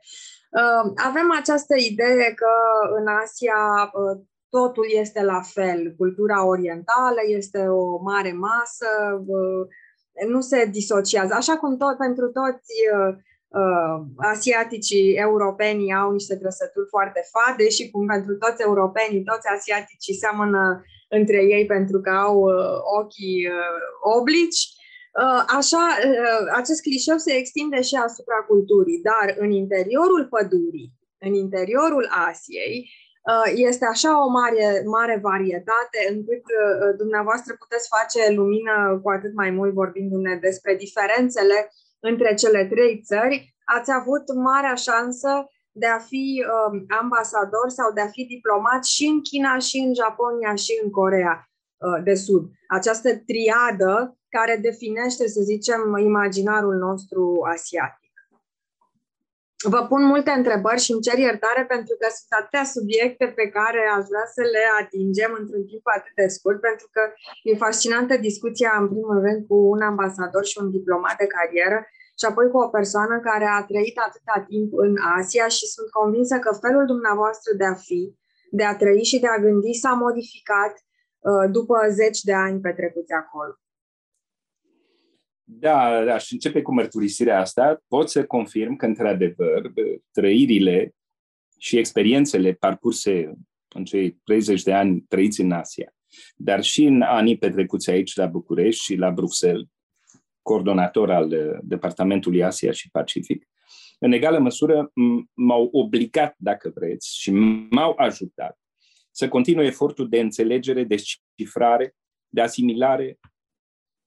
Uh, avem această idee că în Asia uh, totul este la fel. Cultura orientală este o mare masă, uh, nu se disociază. Așa cum tot pentru toți uh, asiaticii europeni au niște trăsături foarte fade și cum pentru toți europenii, toți asiaticii seamănă între ei pentru că au uh, ochii uh, oblici, uh, așa, uh, acest clișeu se extinde și asupra culturii, dar în interiorul pădurii, în interiorul Asiei, uh, este așa o mare, mare varietate încât uh, dumneavoastră puteți face lumină cu atât mai mult vorbindu-ne despre diferențele între cele trei țări, ați avut marea șansă de a fi um, ambasador sau de a fi diplomat și în China, și în Japonia, și în Corea uh, de Sud. Această triadă care definește, să zicem, imaginarul nostru asiatic. Vă pun multe întrebări și îmi cer iertare pentru că sunt atâtea subiecte pe care aș vrea să le atingem într-un timp atât de scurt, pentru că e fascinantă discuția, în primul rând, cu un ambasador și un diplomat de carieră și apoi cu o persoană care a trăit atâta timp în Asia și sunt convinsă că felul dumneavoastră de a fi, de a trăi și de a gândi s-a modificat după zeci de ani petrecuți acolo. Da, da, și începe cu mărturisirea asta. Pot să confirm că, într-adevăr, trăirile și experiențele parcurse în cei 30 de ani trăiți în Asia, dar și în anii petrecuți aici la București și la Bruxelles, coordonator al uh, Departamentului Asia și Pacific, în egală măsură m-au obligat, dacă vreți, și m-au ajutat să continui efortul de înțelegere, de cifrare, de asimilare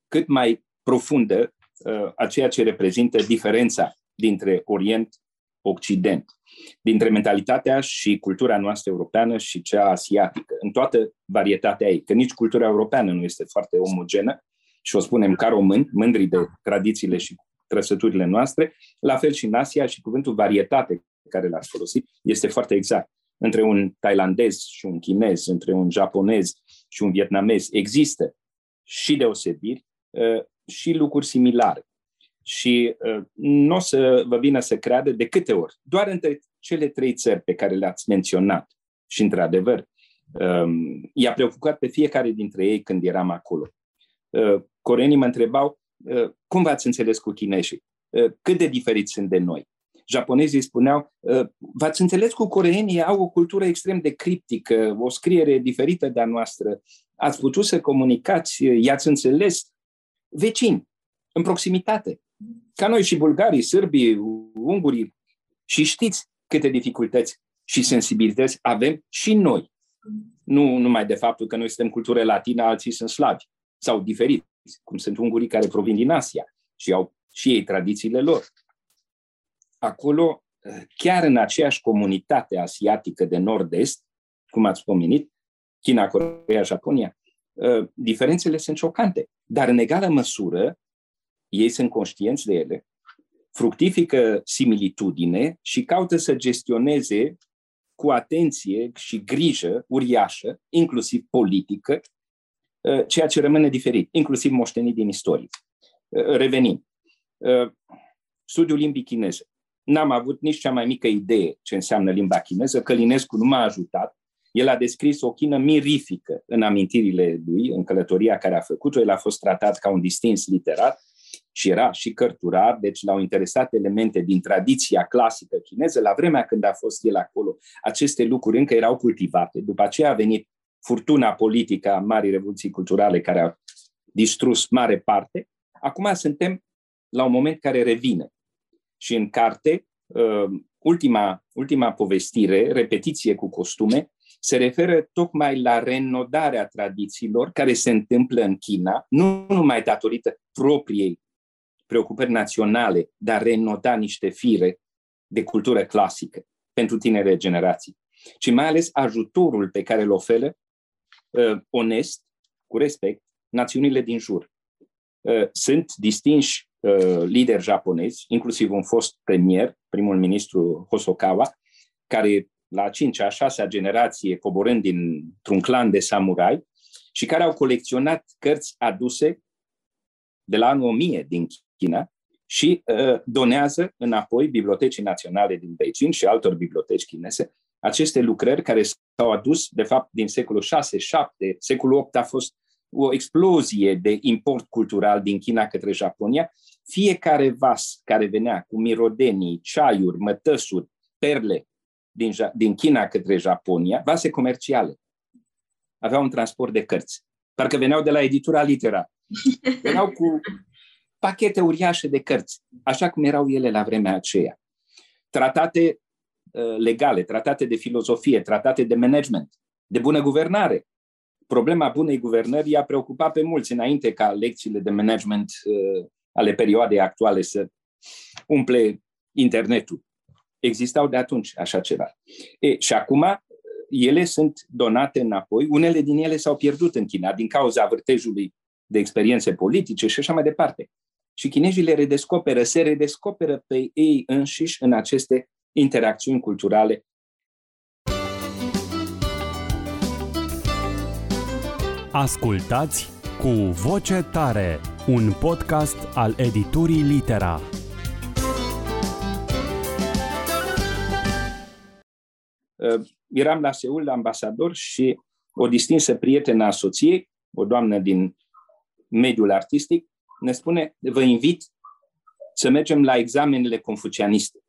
cât mai profundă uh, a ceea ce reprezintă diferența dintre Orient Occident, dintre mentalitatea și cultura noastră europeană și cea asiatică, în toată varietatea ei, că nici cultura europeană nu este foarte omogenă și o spunem ca români, mândri de tradițiile și trăsăturile noastre, la fel și în Asia și cuvântul varietate care l-ați folosit este foarte exact. Între un tailandez și un chinez, între un japonez și un vietnamez există și deosebiri uh, și lucruri similare. Și uh, nu o să vă vină să creadă de câte ori, doar între cele trei țări pe care le-ați menționat, și într-adevăr, um, i-a preocupat pe fiecare dintre ei când eram acolo. Uh, coreenii mă întrebau, uh, cum v-ați înțeles cu chinezii? Uh, cât de diferiți sunt de noi? Japonezii spuneau, uh, v-ați înțeles cu coreenii, au o cultură extrem de criptică, o scriere diferită de a noastră. Ați putut să comunicați, i-ați înțeles vecini, în proximitate. Ca noi și bulgarii, sârbii, ungurii. Și știți câte dificultăți și sensibilități avem și noi. Nu numai de faptul că noi suntem cultură latină, alții sunt slavi sau diferiți, cum sunt ungurii care provin din Asia și au și ei tradițiile lor. Acolo, chiar în aceeași comunitate asiatică de nord-est, cum ați pomenit, China, Corea, Japonia, ă, diferențele sunt șocante. Dar în egală măsură, ei sunt conștienți de ele, fructifică similitudine și caută să gestioneze cu atenție și grijă uriașă, inclusiv politică, uh, ceea ce rămâne diferit, inclusiv moștenit din istorie. Uh, revenim. Uh, studiul limbii chineze. N-am avut nici cea mai mică idee ce înseamnă limba chineză. Călinescu nu m-a ajutat. El a descris o chină mirifică în amintirile lui, în călătoria care a făcut-o. El a fost tratat ca un distins literar și era și cărturar, deci l-au interesat elemente din tradiția clasică chineză. La vremea când a fost el acolo, aceste lucruri încă erau cultivate. După aceea a venit furtuna politică a Marii Revoluții Culturale care a distrus mare parte. Acum suntem la un moment care revine. Și în carte, uh, ultima, ultima povestire, repetiție cu costume, se referă tocmai la renodarea tradițiilor care se întâmplă în China, nu numai datorită propriei preocupări naționale, dar renota niște fire de cultură clasică pentru tinere generații, ci mai ales ajutorul pe care îl oferă uh, onest, cu respect, națiunile din jur. Uh, sunt distinși uh, lideri japonezi, inclusiv un fost premier, primul ministru Hosokawa, care la a cincea, a șasea generație, coborând dintr-un clan de samurai, și care au colecționat cărți aduse de la anul 1000 din China și uh, donează înapoi Bibliotecii Naționale din Beijing și altor biblioteci chineze aceste lucrări care s-au adus, de fapt, din secolul 6, 7, secolul 8 a fost o explozie de import cultural din China către Japonia. Fiecare vas care venea cu mirodenii, ceaiuri, mătăsuri, perle din, din China către Japonia, vase comerciale, aveau un transport de cărți. Parcă veneau de la editura Litera. Veneau cu pachete uriașe de cărți, așa cum erau ele la vremea aceea. Tratate uh, legale, tratate de filozofie, tratate de management, de bună guvernare. Problema bunei guvernări i-a preocupat pe mulți înainte ca lecțiile de management uh, ale perioadei actuale să umple internetul. Existau de atunci așa ceva. E, și acum ele sunt donate înapoi. Unele din ele s-au pierdut în China din cauza vârtejului de experiențe politice și așa mai departe. Și chinezii le redescoperă, se redescoperă pe ei înșiși în aceste interacțiuni culturale. Ascultați cu voce tare, un podcast al editurii Litera. Eram la Seul, la ambasador și o distinsă prietenă a soției, o doamnă din mediul artistic, ne spune, vă invit să mergem la examenele confucianiste.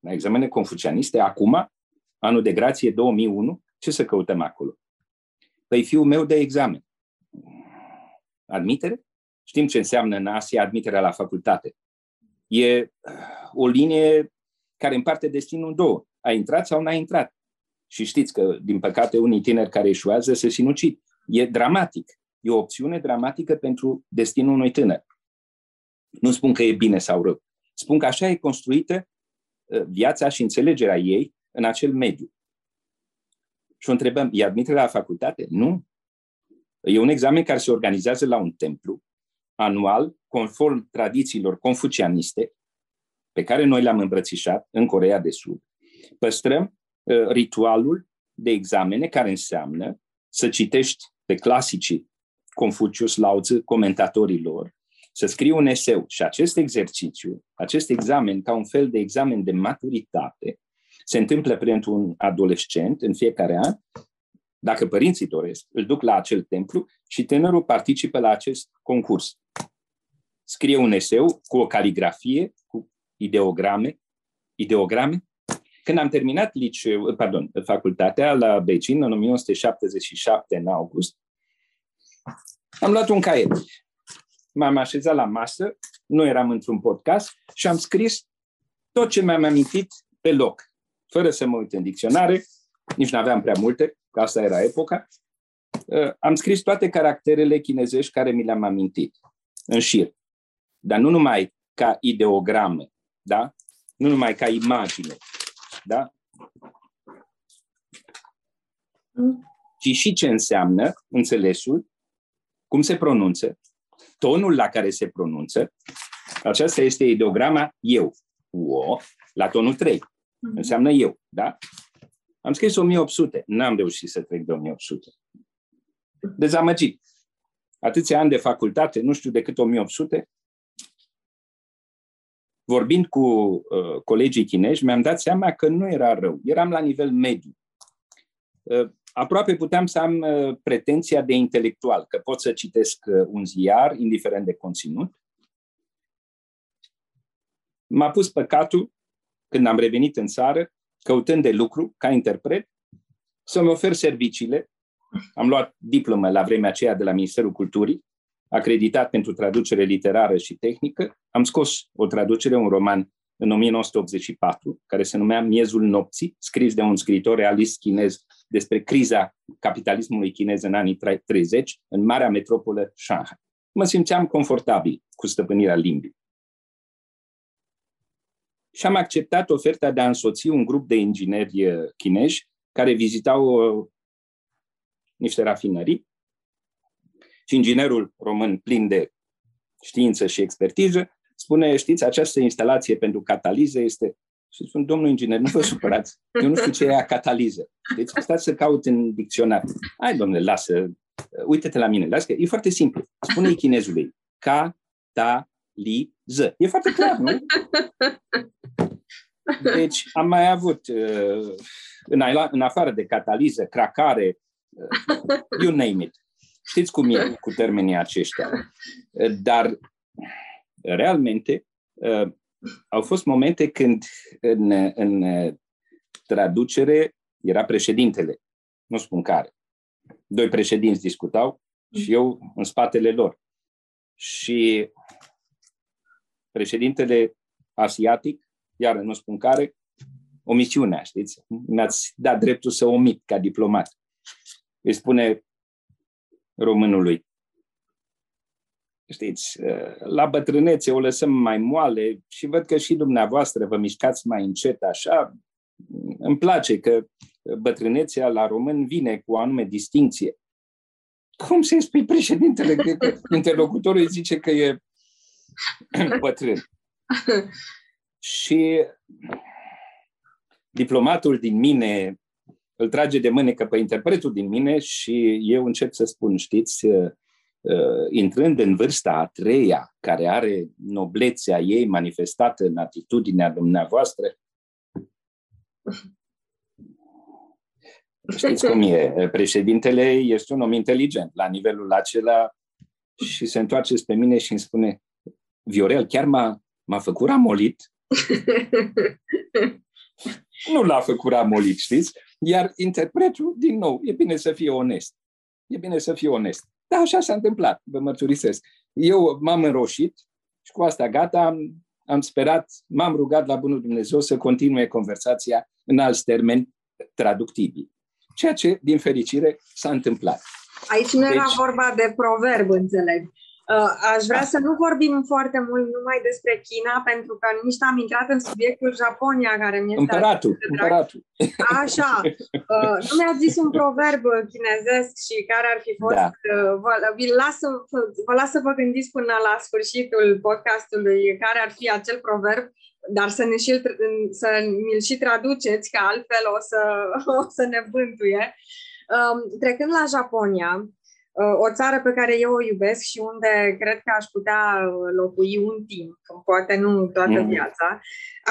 La examenele confucianiste, acum, anul de grație 2001, ce să căutăm acolo? Păi fiul meu de examen. Admitere? Știm ce înseamnă în Asia admiterea la facultate. E o linie care împarte destinul în două. A intrat sau n-a intrat? Și știți că, din păcate, unii tineri care eșuează se sinucid. E dramatic. E o opțiune dramatică pentru destinul unui tânăr. Nu spun că e bine sau rău. Spun că așa e construită uh, viața și înțelegerea ei în acel mediu. Și o întrebăm, e admitere la facultate? Nu. E un examen care se organizează la un templu anual, conform tradițiilor confucianiste, pe care noi le-am îmbrățișat în Corea de Sud. Păstrăm uh, ritualul de examene care înseamnă să citești pe clasicii Confucius, Lao Tzu, comentatorilor, să scrii un eseu. Și acest exercițiu, acest examen, ca un fel de examen de maturitate, se întâmplă pentru un adolescent în fiecare an, dacă părinții doresc, îl duc la acel templu și tânărul participă la acest concurs. Scrie un eseu cu o caligrafie, cu ideograme, ideograme. Când am terminat liceu, pardon, facultatea la Beijing în 1977, în august, am luat un caiet. M-am așezat la masă, nu eram într-un podcast și am scris tot ce mi-am amintit pe loc, fără să mă uit în dicționare, nici nu aveam prea multe, că asta era epoca. Uh, am scris toate caracterele chinezești care mi le-am amintit, în șir. Dar nu numai ca ideograme, da? Nu numai ca imagine, da? Ci și ce înseamnă înțelesul, cum se pronunță, tonul la care se pronunță. Aceasta este ideograma eu, o, la tonul 3. Mhm. Înseamnă eu, da? Am scris 1800, n-am reușit să trec de 1800. Dezamăgit. Atâția ani de facultate, nu știu decât 1800, vorbind cu uh, colegii chinezi, mi-am dat seama că nu era rău. Eram la nivel mediu. Uh, aproape puteam să am uh, pretenția de intelectual, că pot să citesc uh, un ziar, indiferent de conținut. M-a pus păcatul, când am revenit în țară, căutând de lucru ca interpret, să-mi ofer serviciile. Am luat diplomă la vremea aceea de la Ministerul Culturii acreditat pentru traducere literară și tehnică. Am scos o traducere, un roman în 1984, care se numea Miezul nopții, scris de un scriitor realist chinez despre criza capitalismului chinez în anii 30 în marea metropolă Shanghai. Mă simțeam confortabil cu stăpânirea limbii. Și am acceptat oferta de a însoți un grup de ingineri eh, chinezi care vizitau uh, niște rafinării și inginerul român plin de știință și expertiză spune, știți, această instalație pentru cataliză este... Și spun, domnul inginer, nu vă supărați, eu nu știu ce e a cataliză. Deci stați să caut în dicționar. Hai, domnule, lasă, uite-te la mine, lasă că e foarte simplu. Spune chinezului, cataliză. E foarte clar, nu? Deci am mai avut, uh, în, în afară de cataliză, cracare, uh, you name it. Știți cum e cu termenii aceștia. Dar, realmente, au fost momente când în, în traducere era președintele, nu spun care. Doi președinți discutau și eu în spatele lor. Și președintele asiatic, iar nu spun care, omisiunea, știți? Mi-ați dat dreptul să omit ca diplomat. Îi spune românului. Știți, la bătrânețe o lăsăm mai moale și văd că și dumneavoastră vă mișcați mai încet așa. Îmi place că bătrânețea la român vine cu o anume distinție. Cum să-i spui președintele că interlocutorul îi zice că e bătrân? și diplomatul din mine îl trage de mânecă pe interpretul din mine și eu încep să spun, știți, uh, uh, intrând în vârsta a treia, care are noblețea ei manifestată în atitudinea dumneavoastră, Știți cum e? Președintele este un om inteligent la nivelul acela și se întoarce spre mine și îmi spune Viorel, chiar m-a, m-a făcut ramolit? nu l-a făcut ramolit, știți? Iar interpretul, din nou, e bine să fie onest. E bine să fie onest. Da, așa s-a întâmplat, vă mărturisesc. Eu m-am înroșit și cu asta gata, am, am sperat, m-am rugat la Bunul Dumnezeu să continue conversația în alți termeni traductibili. Ceea ce, din fericire, s-a întâmplat. Aici nu era deci... vorba de proverb, înțeleg. Uh, aș vrea să nu vorbim foarte mult numai despre China, pentru că nici am intrat în subiectul Japonia, care mi este... Împăratul, împăratul. Așa. Uh, nu mi-ați zis un proverb chinezesc și care ar fi fost... Da. Uh, vă, las să, vă las să vă gândiți până la sfârșitul podcastului care ar fi acel proverb, dar să, ne și, să mi-l și traduceți, că altfel o să, o să ne bântuie. Um, trecând la Japonia, Uh, o țară pe care eu o iubesc și unde cred că aș putea uh, locui un timp, poate nu toată mm. viața,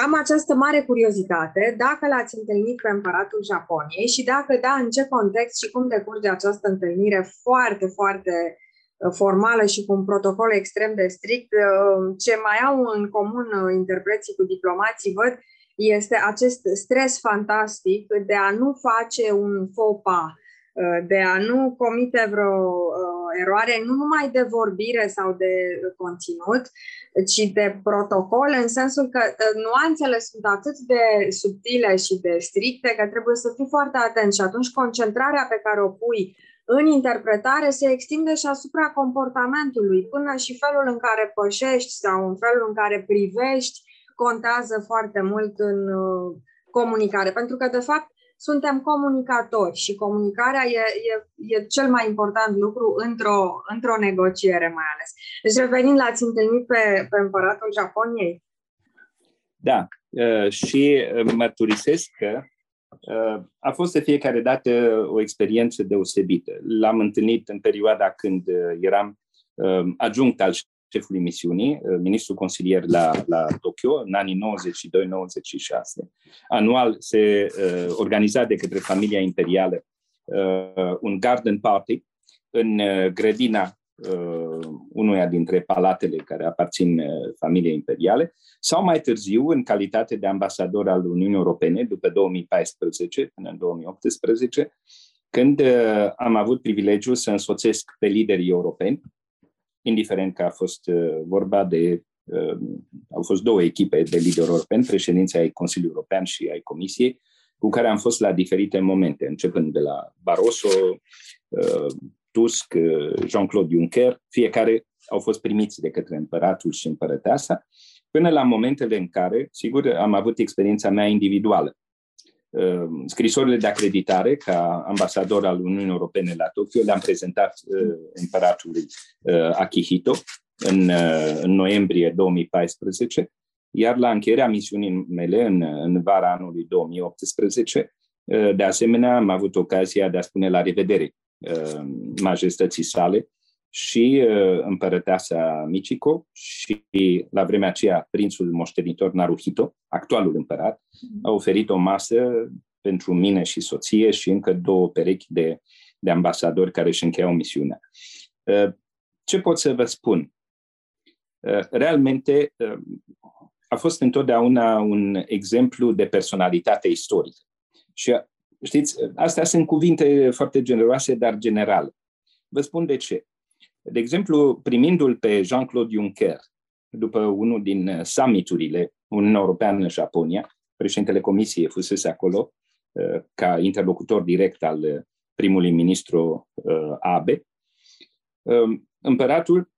am această mare curiozitate dacă l-ați întâlnit pe împăratul Japoniei și dacă da, în ce context și cum decurge această întâlnire foarte, foarte uh, formală și cu un protocol extrem de strict. Ce mai au în comun interpreții cu diplomații, văd, este acest stres fantastic de a nu face un faux pas, Uh, de a nu comite vreo uh, eroare, nu numai de vorbire sau de conținut, ci de protocol, în sensul că uh, nuanțele sunt atât de subtile și de stricte că trebuie să fii foarte atent și atunci concentrarea pe care o pui în interpretare se extinde și asupra comportamentului, până și felul în care pășești sau în felul în care privești contează foarte mult în comunicare. Pentru că, de fapt, suntem comunicatori și comunicarea e, e, e cel mai important lucru într-o, într-o negociere mai ales. Deci revenind, l-ați întâlnit pe, pe împăratul Japoniei? Da, uh, și uh, mărturisesc că uh, a fost de fiecare dată o experiență deosebită. L-am întâlnit în perioada când eram adjunct al șefului misiunii, uh, ministru consilier la, la Tokyo, în anii 92-96. Anual se uh, organiza de către familia imperială uh, un garden party în uh, grădina uh, unuia dintre palatele care aparțin uh, familiei imperiale, sau mai târziu, în calitate de ambasador al Uniunii Europene, după 2014 până în 2018, când uh, am avut privilegiul să însoțesc pe liderii europeni indiferent că a fost uh, vorba de uh, au fost două echipe de lideri europeni, președinții ai Consiliului European și ai Comisiei, cu care am fost la diferite momente, începând de la Barroso, uh, Tusk, Jean-Claude Juncker, fiecare au fost primiți de către împăratul și împărăteasa, până la momentele în care, sigur, am avut experiența mea individuală. Uh, scrisorile de acreditare ca ambasador al Uniunii Europene la Tokyo le-am prezentat uh, împăratului uh, Akihito în, în noiembrie 2014, iar la încheierea misiunii mele în, în vara anului 2018, de asemenea, am avut ocazia de a spune la revedere majestății sale și uh, împărăteasa Michiko și la vremea aceea prințul moștenitor Naruhito, actualul împărat, a oferit o masă pentru mine și soție și încă două perechi de, de ambasadori care își încheiau misiunea. Uh, ce pot să vă spun? Uh, realmente uh, a fost întotdeauna un exemplu de personalitate istorică. Și știți, astea sunt cuvinte foarte generoase, dar generale. Vă spun de ce. De exemplu, primindu-l pe Jean-Claude Juncker, după unul din summiturile Uniunea Europeană-Japonia, președintele Comisiei fusese acolo uh, ca interlocutor direct al uh, primului ministru uh, Abe, um, împăratul,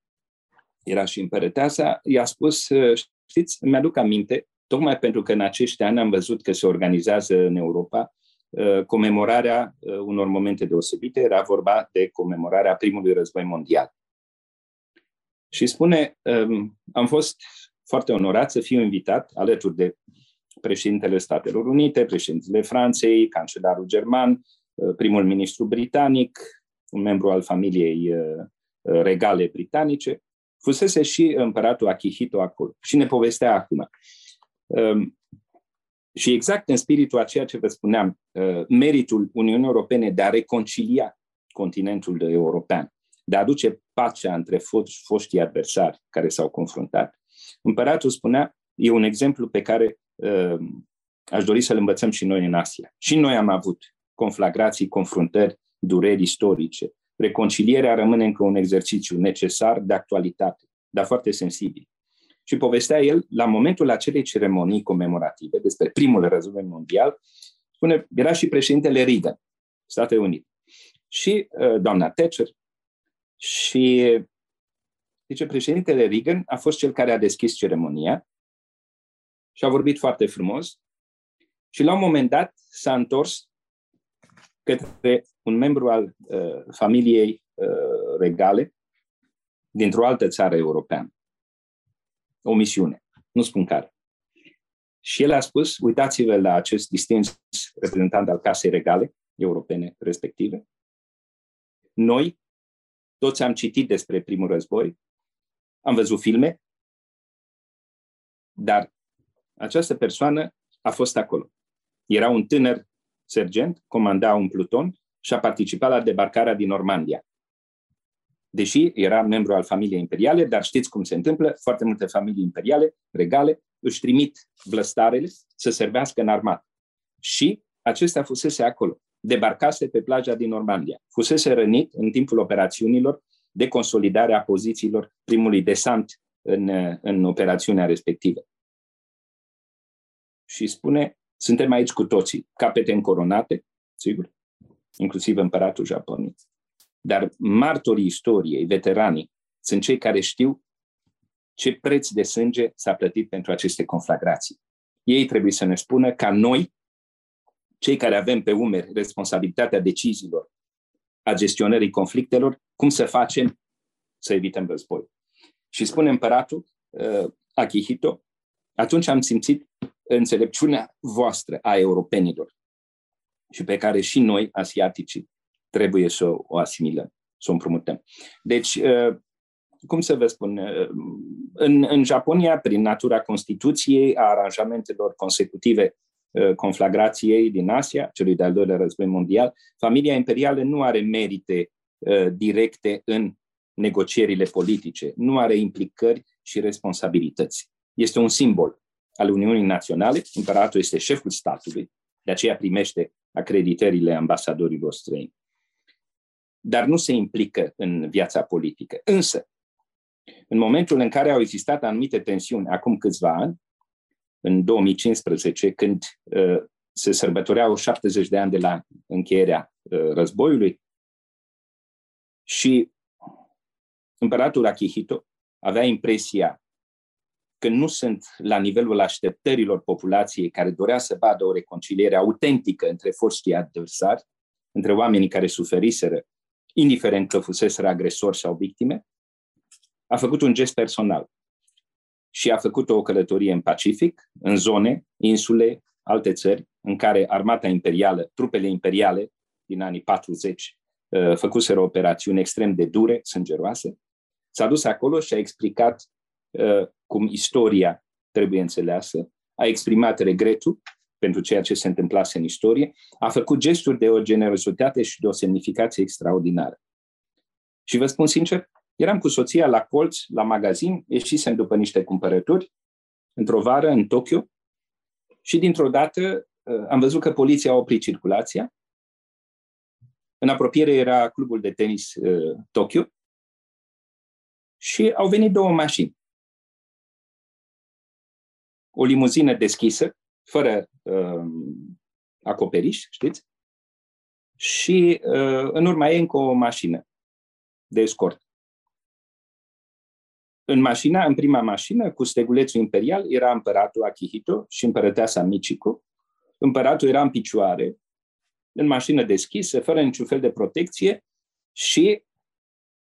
era și împărăteasa, i-a spus, știți, mi-aduc aminte, tocmai pentru că în acești ani am văzut că se organizează în Europa comemorarea unor momente deosebite, era vorba de comemorarea primului război mondial. Și spune, um, am fost foarte onorat să fiu invitat alături de președintele Statelor Unite, președintele Franței, cancelarul german, uh, primul ministru britanic, un membru al familiei uh, regale britanice, fusese și împăratul Akihito acolo. Și ne povestea acum. Um, Și exact în spiritul a ceea ce vă spuneam, uh, meritul Uniunii Europene de a reconcilia continentul european, de a aduce pacea între foști, foștii adversari care s-au confruntat. Împăratul spunea, e un exemplu pe care uh, aș dori să-l învățăm și noi în Asia. Și noi am avut conflagrații, confruntări, dureri istorice. Reconcilierea rămâne încă un exercițiu necesar de actualitate, dar foarte sensibil. Și povestea el, la momentul acelei ceremonii comemorative despre primul război mondial, spune, era și președintele Reagan, Statele Unite, și uh, doamna Thatcher, și zice, președintele Reagan a fost cel care a deschis ceremonia și a vorbit foarte frumos și la un moment dat s-a întors către un membru al uh, familiei uh, regale dintr-o altă țară europeană. O misiune, nu spun care. Și el a spus, uitați-vă la acest distins reprezentant al casei regale europene respective. Noi, toți am citit despre primul război, am văzut filme, dar această persoană a fost acolo. Era un tânăr sergent, comanda un pluton și a participat la debarcarea din Normandia. Deși era membru al familiei imperiale, dar știți cum se întâmplă, foarte multe familii imperiale, regale, își trimit blăstarele să servească în armată. Și acesta fusese acolo. Debarcase pe plaja din Normandia. Fusese rănit în timpul operațiunilor de consolidare a pozițiilor primului desant în, în operațiunea respectivă. Și spune, suntem aici cu toții, capete încoronate, sigur, inclusiv împăratul Japoniei. Dar martorii istoriei, veteranii, sunt cei care știu ce preț de sânge s-a plătit pentru aceste conflagrații. Ei trebuie să ne spună ca noi, cei care avem pe umeri responsabilitatea deciziilor, a gestionării conflictelor, cum să facem să evităm război. Și spune împăratul uh, Akihito, atunci am simțit înțelepciunea voastră a europenilor și pe care și noi, asiaticii, trebuie să o asimilăm, să o împrumutăm. Deci, uh, cum să vă spun, uh, în, în Japonia, prin natura Constituției, a aranjamentelor consecutive uh, conflagrației din Asia, celui de-al doilea război mondial, familia imperială nu are merite directe în negocierile politice, nu are implicări și responsabilități. Este un simbol al Uniunii Naționale, împăratul este șeful statului, de aceea primește acreditările ambasadorilor străini. Dar nu se implică în viața politică. Însă, în momentul în care au existat anumite tensiuni, acum câțiva ani, în 2015, când uh, se sărbătoreau 70 de ani de la încheierea uh, războiului, și împăratul Akihito avea impresia că nu sunt la nivelul așteptărilor populației care dorea să vadă o reconciliere autentică între foștii adversari, între oamenii care suferiseră, indiferent că fuseseră agresori sau victime, a făcut un gest personal și a făcut o călătorie în Pacific, în zone, insule, alte țări, în care armata imperială, trupele imperiale din anii 40, uh, făcuseră operațiuni extrem de dure, sângeroase. S-a dus acolo și a explicat uh, cum istoria trebuie înțeleasă, a exprimat regretul pentru ceea ce se întâmplase în istorie, a făcut gesturi de o generozitate și de o semnificație extraordinară. Și vă spun sincer, eram cu soția la colț, la magazin, ieșisem după niște cumpărături, într-o vară în Tokyo, și dintr-o dată uh, am văzut că poliția a oprit circulația. În apropiere era clubul de tenis uh, Tokyo și au venit două mașini o limuzină deschisă, fără uh, acoperiș, știți? Și uh, în urma ei încă o mașină de escort. În mașina, în prima mașină, cu stegulețul imperial, era împăratul Akihito și împărăteasa Michiko. Împăratul era în picioare, în mașină deschisă, fără niciun fel de protecție și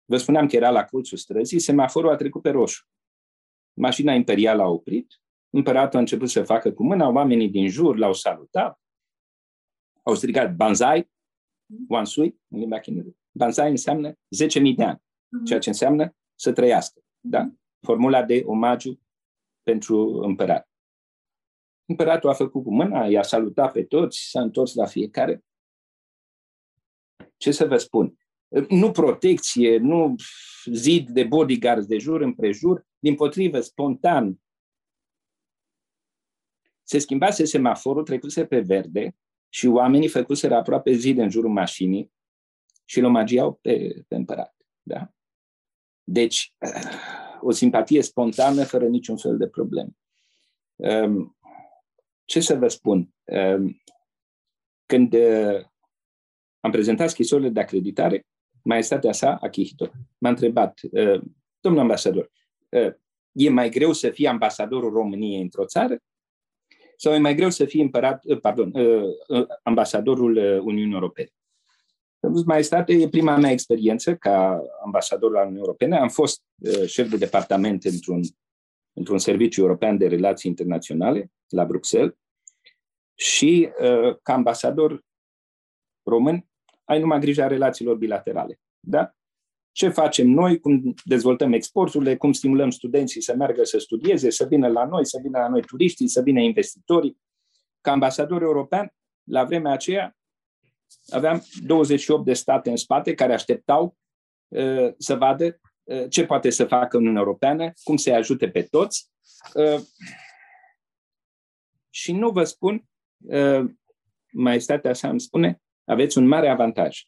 vă spuneam că era la colțul străzii, semaforul a trecut pe roșu. Mașina imperială a oprit, Împăratul a început să facă cu mâna, oamenii din jur l-au salutat, au strigat banzai, wansui, în limba chineză. Banzai înseamnă 10.000 de ani, mhm. ceea ce înseamnă să trăiască. Da? Formula de omagiu pentru împărat. Împăratul a făcut cu mâna, i-a salutat pe toți, s-a întors la fiecare. Ce să vă spun? Nu protecție, nu zid de bodyguards de jur împrejur, din potrivă, spontan. Se schimbase semaforul, trecuse pe verde și oamenii făcuseră aproape zid în jurul mașinii și îl omagiau pe, pe împărat. Da? Deci, o simpatie spontană fără niciun fel de problemă. Um, ce să vă spun? Um, când uh, am prezentat scrisorile de acreditare, maestatea sa, Akihito, m-a întrebat, uh, domnul ambasador, uh, e mai greu să fii ambasadorul României într-o țară sau e mai greu să fii împărat, pardon, ambasadorul Uniunii Europene? Maestate, e prima mea experiență ca ambasador la Uniunea Europene. Am fost uh, șef de departament într-un, într-un serviciu european de relații internaționale la Bruxelles și uh, ca ambasador român ai numai grija relațiilor bilaterale. Da? Ce facem noi, cum dezvoltăm exporturile, cum stimulăm studenții să meargă să studieze, să vină la noi, să vină la noi turiștii, să vină investitorii. Ca ambasador european, la vremea aceea, aveam 28 de state în spate care așteptau uh, să vadă uh, ce poate să facă Uniunea Europeană, cum să-i ajute pe toți. Uh, și nu vă spun, uh, maestatea așa îmi spune, aveți un mare avantaj.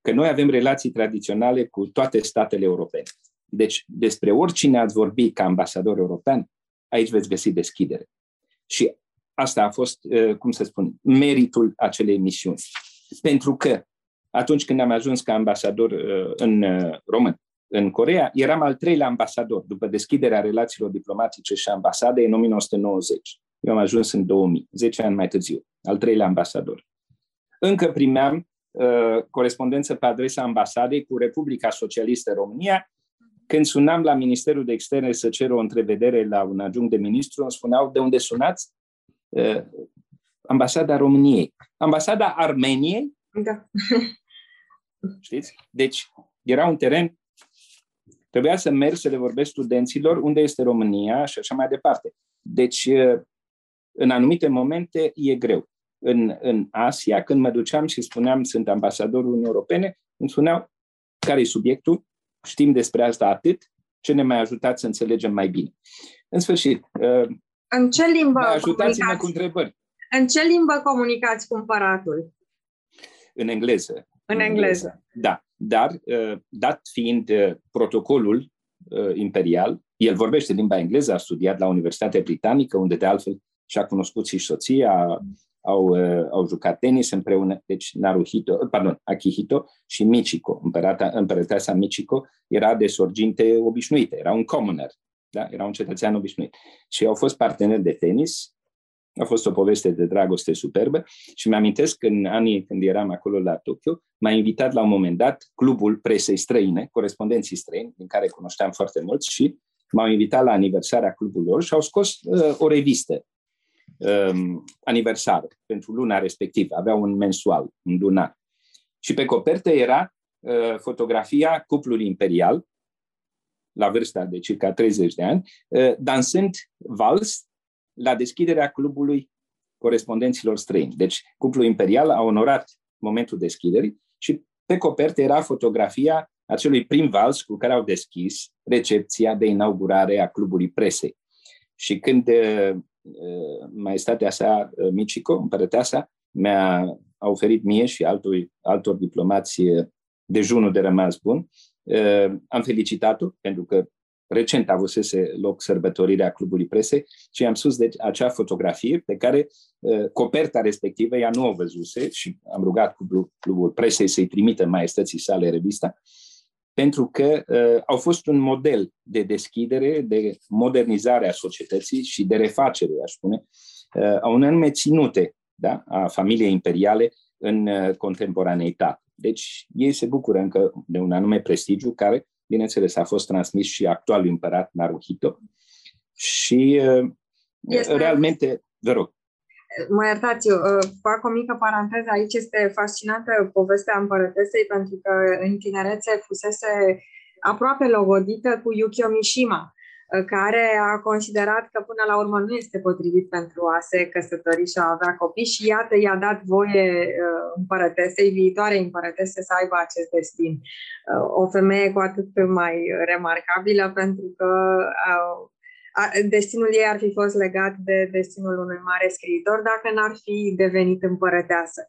Că noi avem relații tradiționale cu toate statele europene. Deci, despre oricine ați vorbi ca ambasador european, aici veți găsi deschidere. Și Asta a fost, uh, cum să spun, meritul acelei misiuni. Pentru că atunci când am ajuns ca ambasador uh, în uh, român, în Corea, eram al treilea ambasador după deschiderea relațiilor diplomatice și ambasade în 1990. Eu am ajuns în 2000, 10 ani mai târziu, al treilea ambasador. Încă primeam uh, corespondență pe adresa ambasadei cu Republica Socialistă România. Când sunam la Ministerul de Externe să cer o întrevedere la un adjunct de ministru, îmi spuneau de unde sunați? Uh, ambasada României. Ambasada Armeniei? Da. Știți? Deci, era un teren, trebuia să merg să le vorbesc studenților unde este România și așa mai departe. Deci, uh, în anumite momente e greu. În, în Asia, când mă duceam și spuneam sunt ambasadorul Uniunii Europene, îmi spuneau care e subiectul, știm despre asta atât, ce ne mai ajutați să înțelegem mai bine. În sfârșit, uh, în ce limbă Ajutați-mă cu întrebări. În ce limbă comunicați cu împăratul? În engleză. În engleză. Da, dar uh, dat fiind uh, protocolul uh, imperial, el vorbește limba engleză, a studiat la Universitatea Britanică, unde de altfel și-a cunoscut și soția, au, au jucat tenis împreună, deci Naruhito, pardon, Akihito și Michiko, împărata, împărăteasa Michiko, era de sorginte obișnuite, era un commoner, da? Era un cetățean obișnuit. Și au fost parteneri de tenis, a fost o poveste de dragoste superbă și mi-amintesc că în anii când eram acolo la Tokyo, m-a invitat la un moment dat clubul presei străine, corespondenții străini, din care cunoșteam foarte mult și m-au invitat la aniversarea clubului lor și au scos uh, o revistă um, aniversară pentru luna respectivă. Avea un mensual, un lunar. Și pe copertă era uh, fotografia cuplului imperial, la vârsta de circa 30 de ani, uh, dansând vals la deschiderea clubului corespondenților străini. Deci, cuplul imperial a onorat momentul deschiderii și pe copertă era fotografia acelui prim vals cu care au deschis recepția de inaugurare a clubului presei. Și când uh, uh, maestatea sa, Michiko, împărăteasa, mi-a a oferit mie și altor, altor diplomați dejunul de rămas bun, Uh, am felicitat-o pentru că recent avusese loc sărbătorirea Clubului Presei și am sus deci acea fotografie pe care uh, coperta respectivă ea nu o văzuse și am rugat Clubul, Clubul Presei să-i trimită maestății sale revista pentru că uh, au fost un model de deschidere, de modernizare a societății și de refacere, aș spune, uh, a unei anume ținute da, a familiei imperiale în uh, contemporaneitate. Deci ei se bucură încă de un anume prestigiu care, bineînțeles, a fost transmis și actualului împărat Naruhito și uh, este... realmente, vă rog. Mă iertați, eu uh, fac o mică paranteză aici, este fascinantă povestea împărătesei pentru că în tinerețe fusese aproape logodită cu Yukio Mishima, care a considerat că până la urmă nu este potrivit pentru a se căsători și a avea copii și iată i-a dat voie împărătesei, viitoare împărătese să aibă acest destin. O femeie cu atât mai remarcabilă pentru că destinul ei ar fi fost legat de destinul unui mare scriitor dacă n-ar fi devenit împărăteasă.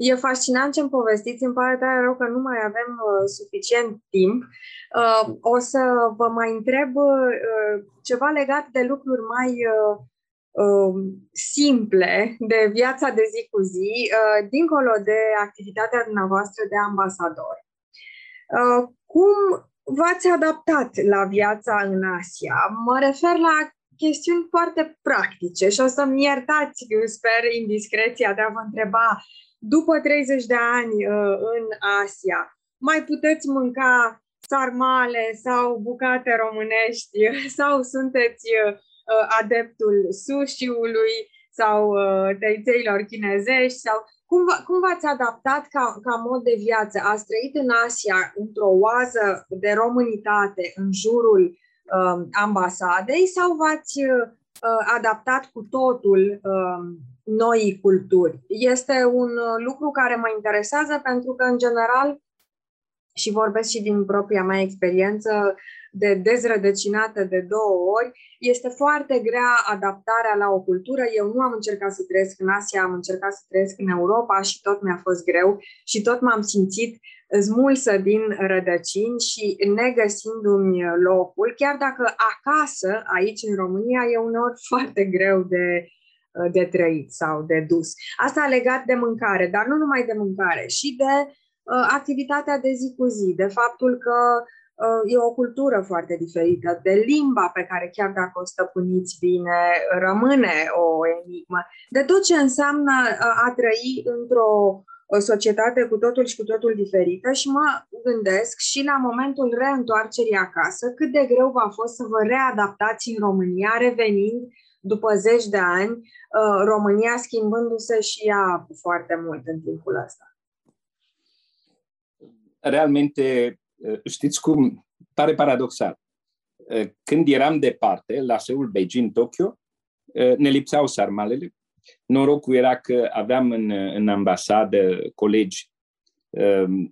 E fascinant ce-mi povestiți, îmi pare tare rău că nu mai avem uh, suficient timp. Uh, o să vă mai întreb uh, ceva legat de lucruri mai uh, uh, simple de viața de zi cu zi, uh, dincolo de activitatea dumneavoastră de ambasador. Uh, cum v-ați adaptat la viața în Asia? Mă refer la chestiuni foarte practice și o să-mi iertați, sper, indiscreția de a vă întreba după 30 de ani uh, în Asia, mai puteți mânca sarmale sau bucate românești sau sunteți uh, adeptul sushi-ului sau uh, tăițeilor chinezești sau cum, v- cum v-ați adaptat ca, ca mod de viață? Ați trăit în Asia într-o oază de românitate în jurul uh, ambasadei sau v-ați uh, adaptat cu totul uh, noi culturi. Este un uh, lucru care mă interesează pentru că, în general, și vorbesc și din propria mea experiență de dezrădăcinată de două ori, este foarte grea adaptarea la o cultură. Eu nu am încercat să trăiesc în Asia, am încercat să trăiesc în Europa și tot mi-a fost greu și tot m-am simțit smulsă din rădăcini și negăsindu-mi locul, chiar dacă acasă, aici în România, e uneori foarte greu de Uh, de trăit sau de dus. Asta legat de mâncare, dar nu numai de mâncare, și de uh, activitatea de zi cu zi, de faptul că uh, e o cultură foarte diferită, de limba pe care chiar dacă o stăpâniți bine, rămâne o enigmă, de tot ce înseamnă uh, a trăi într-o o societate cu totul și cu totul diferită și mă gândesc și la momentul reîntoarcerii acasă cât de greu v-a fost să vă readaptați în România, revenind după zeci de ani, uh, România schimbându-se și ea foarte mult în timpul ăsta. Realmente, uh, știți cum, pare paradoxal. Uh, când eram departe, la Seul, Beijing, Tokyo, ne lipseau sarmalele. Norocul era că aveam în, în ambasadă colegi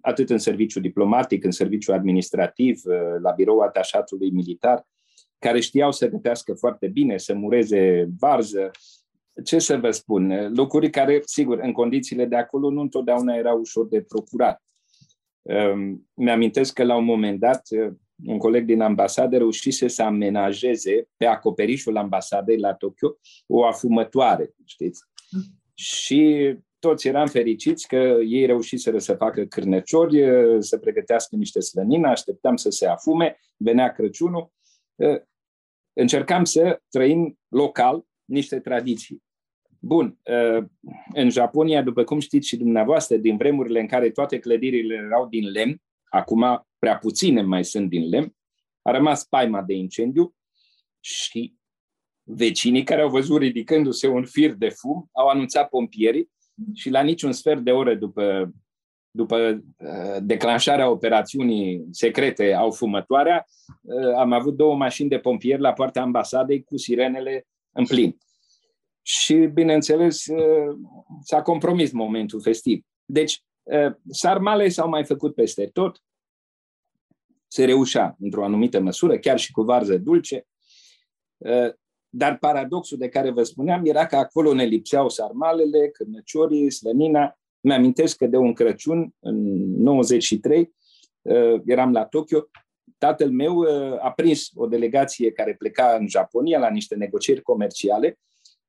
atât în serviciu diplomatic, în serviciu administrativ, la birou atașatului militar, care știau să gătească foarte bine, să mureze varză. Ce să vă spun? Lucruri care, sigur, în condițiile de acolo nu întotdeauna erau ușor de procurat. Ehm, mi-amintesc că la un moment dat un coleg din ambasadă reușise să amenajeze pe acoperișul ambasadei la Tokyo o afumătoare, știți? Și toți eram fericiți că ei reușiseră să facă cârneciori, să pregătească niște slănină, așteptam să se afume, venea Crăciunul încercam să trăim local niște tradiții. Bun, în Japonia, după cum știți și dumneavoastră, din vremurile în care toate clădirile erau din lemn, acum prea puține mai sunt din lemn, a rămas paima de incendiu și vecinii care au văzut ridicându-se un fir de fum au anunțat pompierii și la niciun sfert de oră după după uh, declanșarea operațiunii secrete au fumătoarea, uh, am avut două mașini de pompieri la poarta ambasadei cu sirenele în plin. Și, bineînțeles, uh, s-a compromis momentul festiv. Deci, sarmale s-au mai făcut peste tot, se reușea într-o anumită măsură, chiar și cu varză dulce, dar paradoxul de care vă spuneam era că acolo ne lipseau sarmalele, cârnăciorii, slănina, mi-amintesc că de un Crăciun, în 93, uh, eram la Tokyo, tatăl meu uh, a prins o delegație care pleca în Japonia la niște negocieri comerciale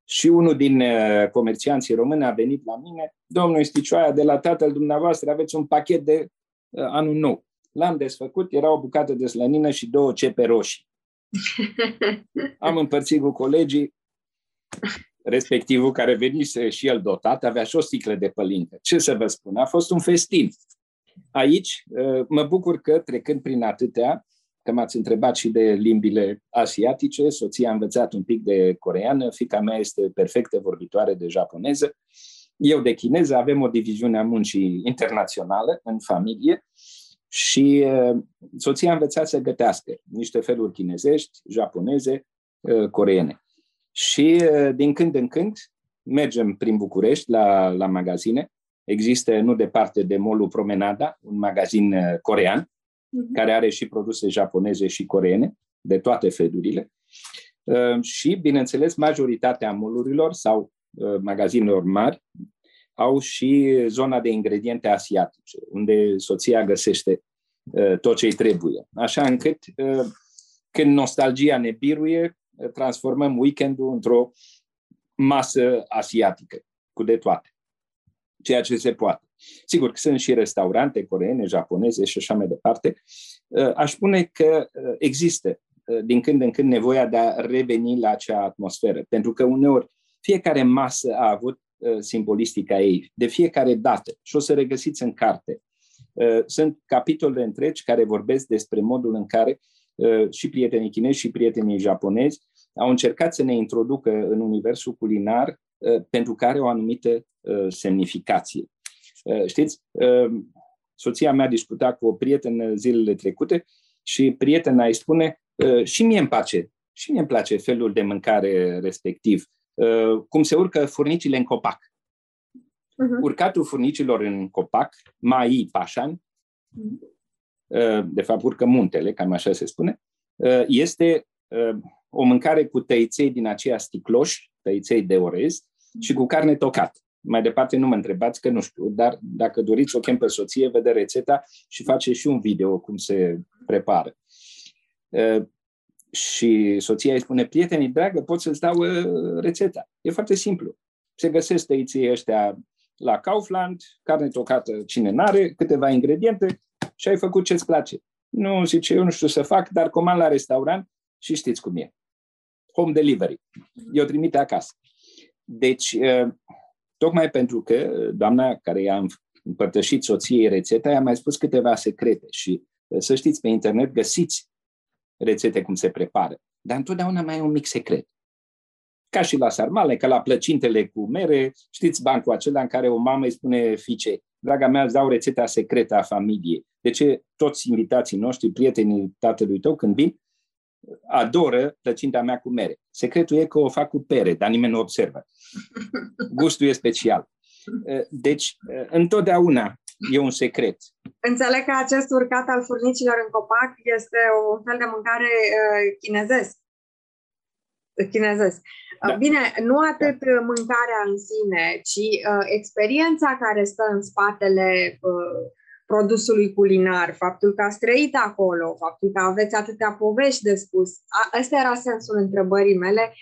și unul din uh, comercianții români a venit la mine, domnul Sticioaia, de la tatăl dumneavoastră aveți un pachet de anul nou. L-am desfăcut, era o bucată de slănină și două cepe roșii. Am împărțit cu colegii, respectivul care venise și el dotat, avea și o sticlă de pălincă. Ce să vă spun, a fost un festin. Aici uh, mă bucur că, trecând prin atâtea, că m-ați întrebat și de limbile asiatice, soția a învățat un pic de coreană, fica mea este perfectă vorbitoare de japoneză, eu de chineză, avem o diviziune a muncii internațională în familie Și uh, soția a învățat să gătească niște feluri chinezești, japoneze, uh, coreene. Și uh, din când în când mergem prin București la, la magazine. Există nu departe de molul Promenada, un magazin corean, uh-huh. care are și produse japoneze și coreene, de toate felurile. Și, bineînțeles, majoritatea molurilor sau magazinelor mari au și zona de ingrediente asiatice, unde soția găsește uh, tot ce îi trebuie. Așa încât, uh, când nostalgia ne biruie, uh, transformăm weekendul într-o masă asiatică, cu de toate. Ceea ce se poate. Sigur că sunt și restaurante coreene, japoneze și așa mai departe. Aș spune că există din când în când nevoia de a reveni la acea atmosferă, pentru că uneori fiecare masă a avut Uh, simbolistica ei, de fiecare dată. Și o să regăsiți în carte. Uh, sunt capitole întregi care vorbesc despre modul în care uh, și prietenii chinezi și prietenii japonezi au încercat să ne introducă în universul culinar pentru care o anumită semnificație. Știți, soția mea discuta cu o prietenă zilele trecute și prietena îi spune și mie îmi place, și mie îmi place felul de mâncare respectiv. Uh, cum se urcă furnicile în copac. Uh-huh. Urcatul furnicilor în copac, mai pașan, uh-huh. De fapt urcă muntele, cam așa se spune, uh, este o mâncare cu tăiței din aceia sticloși, tăiței de orez, uh-huh. și cu carne tocată. Mai departe nu mă întrebați că nu știu, dar dacă doriți o chem pe soție, vede rețeta și face și un video cum se prepară. Și soția îi spune, prietenii, dragă, pot să-ți dau uh, rețeta. E foarte simplu. Se găsesc tăiții ăștia la Kaufland, carne tocată cine n-are, câteva ingrediente și ai făcut ce-ți place. Nu, zice, eu nu știu să fac, dar comand la restaurant și știți cum e. Home delivery. Eu trimite acasă. Deci, uh, tocmai pentru că doamna care i-a împărtășit soției rețeta, i-a mai spus câteva secrete și uh, să știți, pe internet găsiți rețete cum se prepară. Dar întotdeauna mai e un mic secret. Ca și la sarmale, ca la plăcintele cu mere, știți bancul acela în care o mamă îi spune fiicei, draga mea, îți dau rețeta secretă a familiei. De ce toți invitații noștri, prietenii tatălui tău, când vin, adoră plăcinta mea cu mere. Secretul e că o fac cu pere, dar nimeni nu observă. Gustul e special. Deci, întotdeauna e un secret. Înțeleg că acest urcat al furnicilor în copac este un fel de mâncare uh, chinezesc. Chinezesc. Da. Bine, nu atât da. mâncarea în sine, ci uh, experiența care stă în spatele uh, produsului culinar, faptul că ați trăit acolo, faptul că aveți atâtea povești de spus. Ăsta era sensul întrebării mele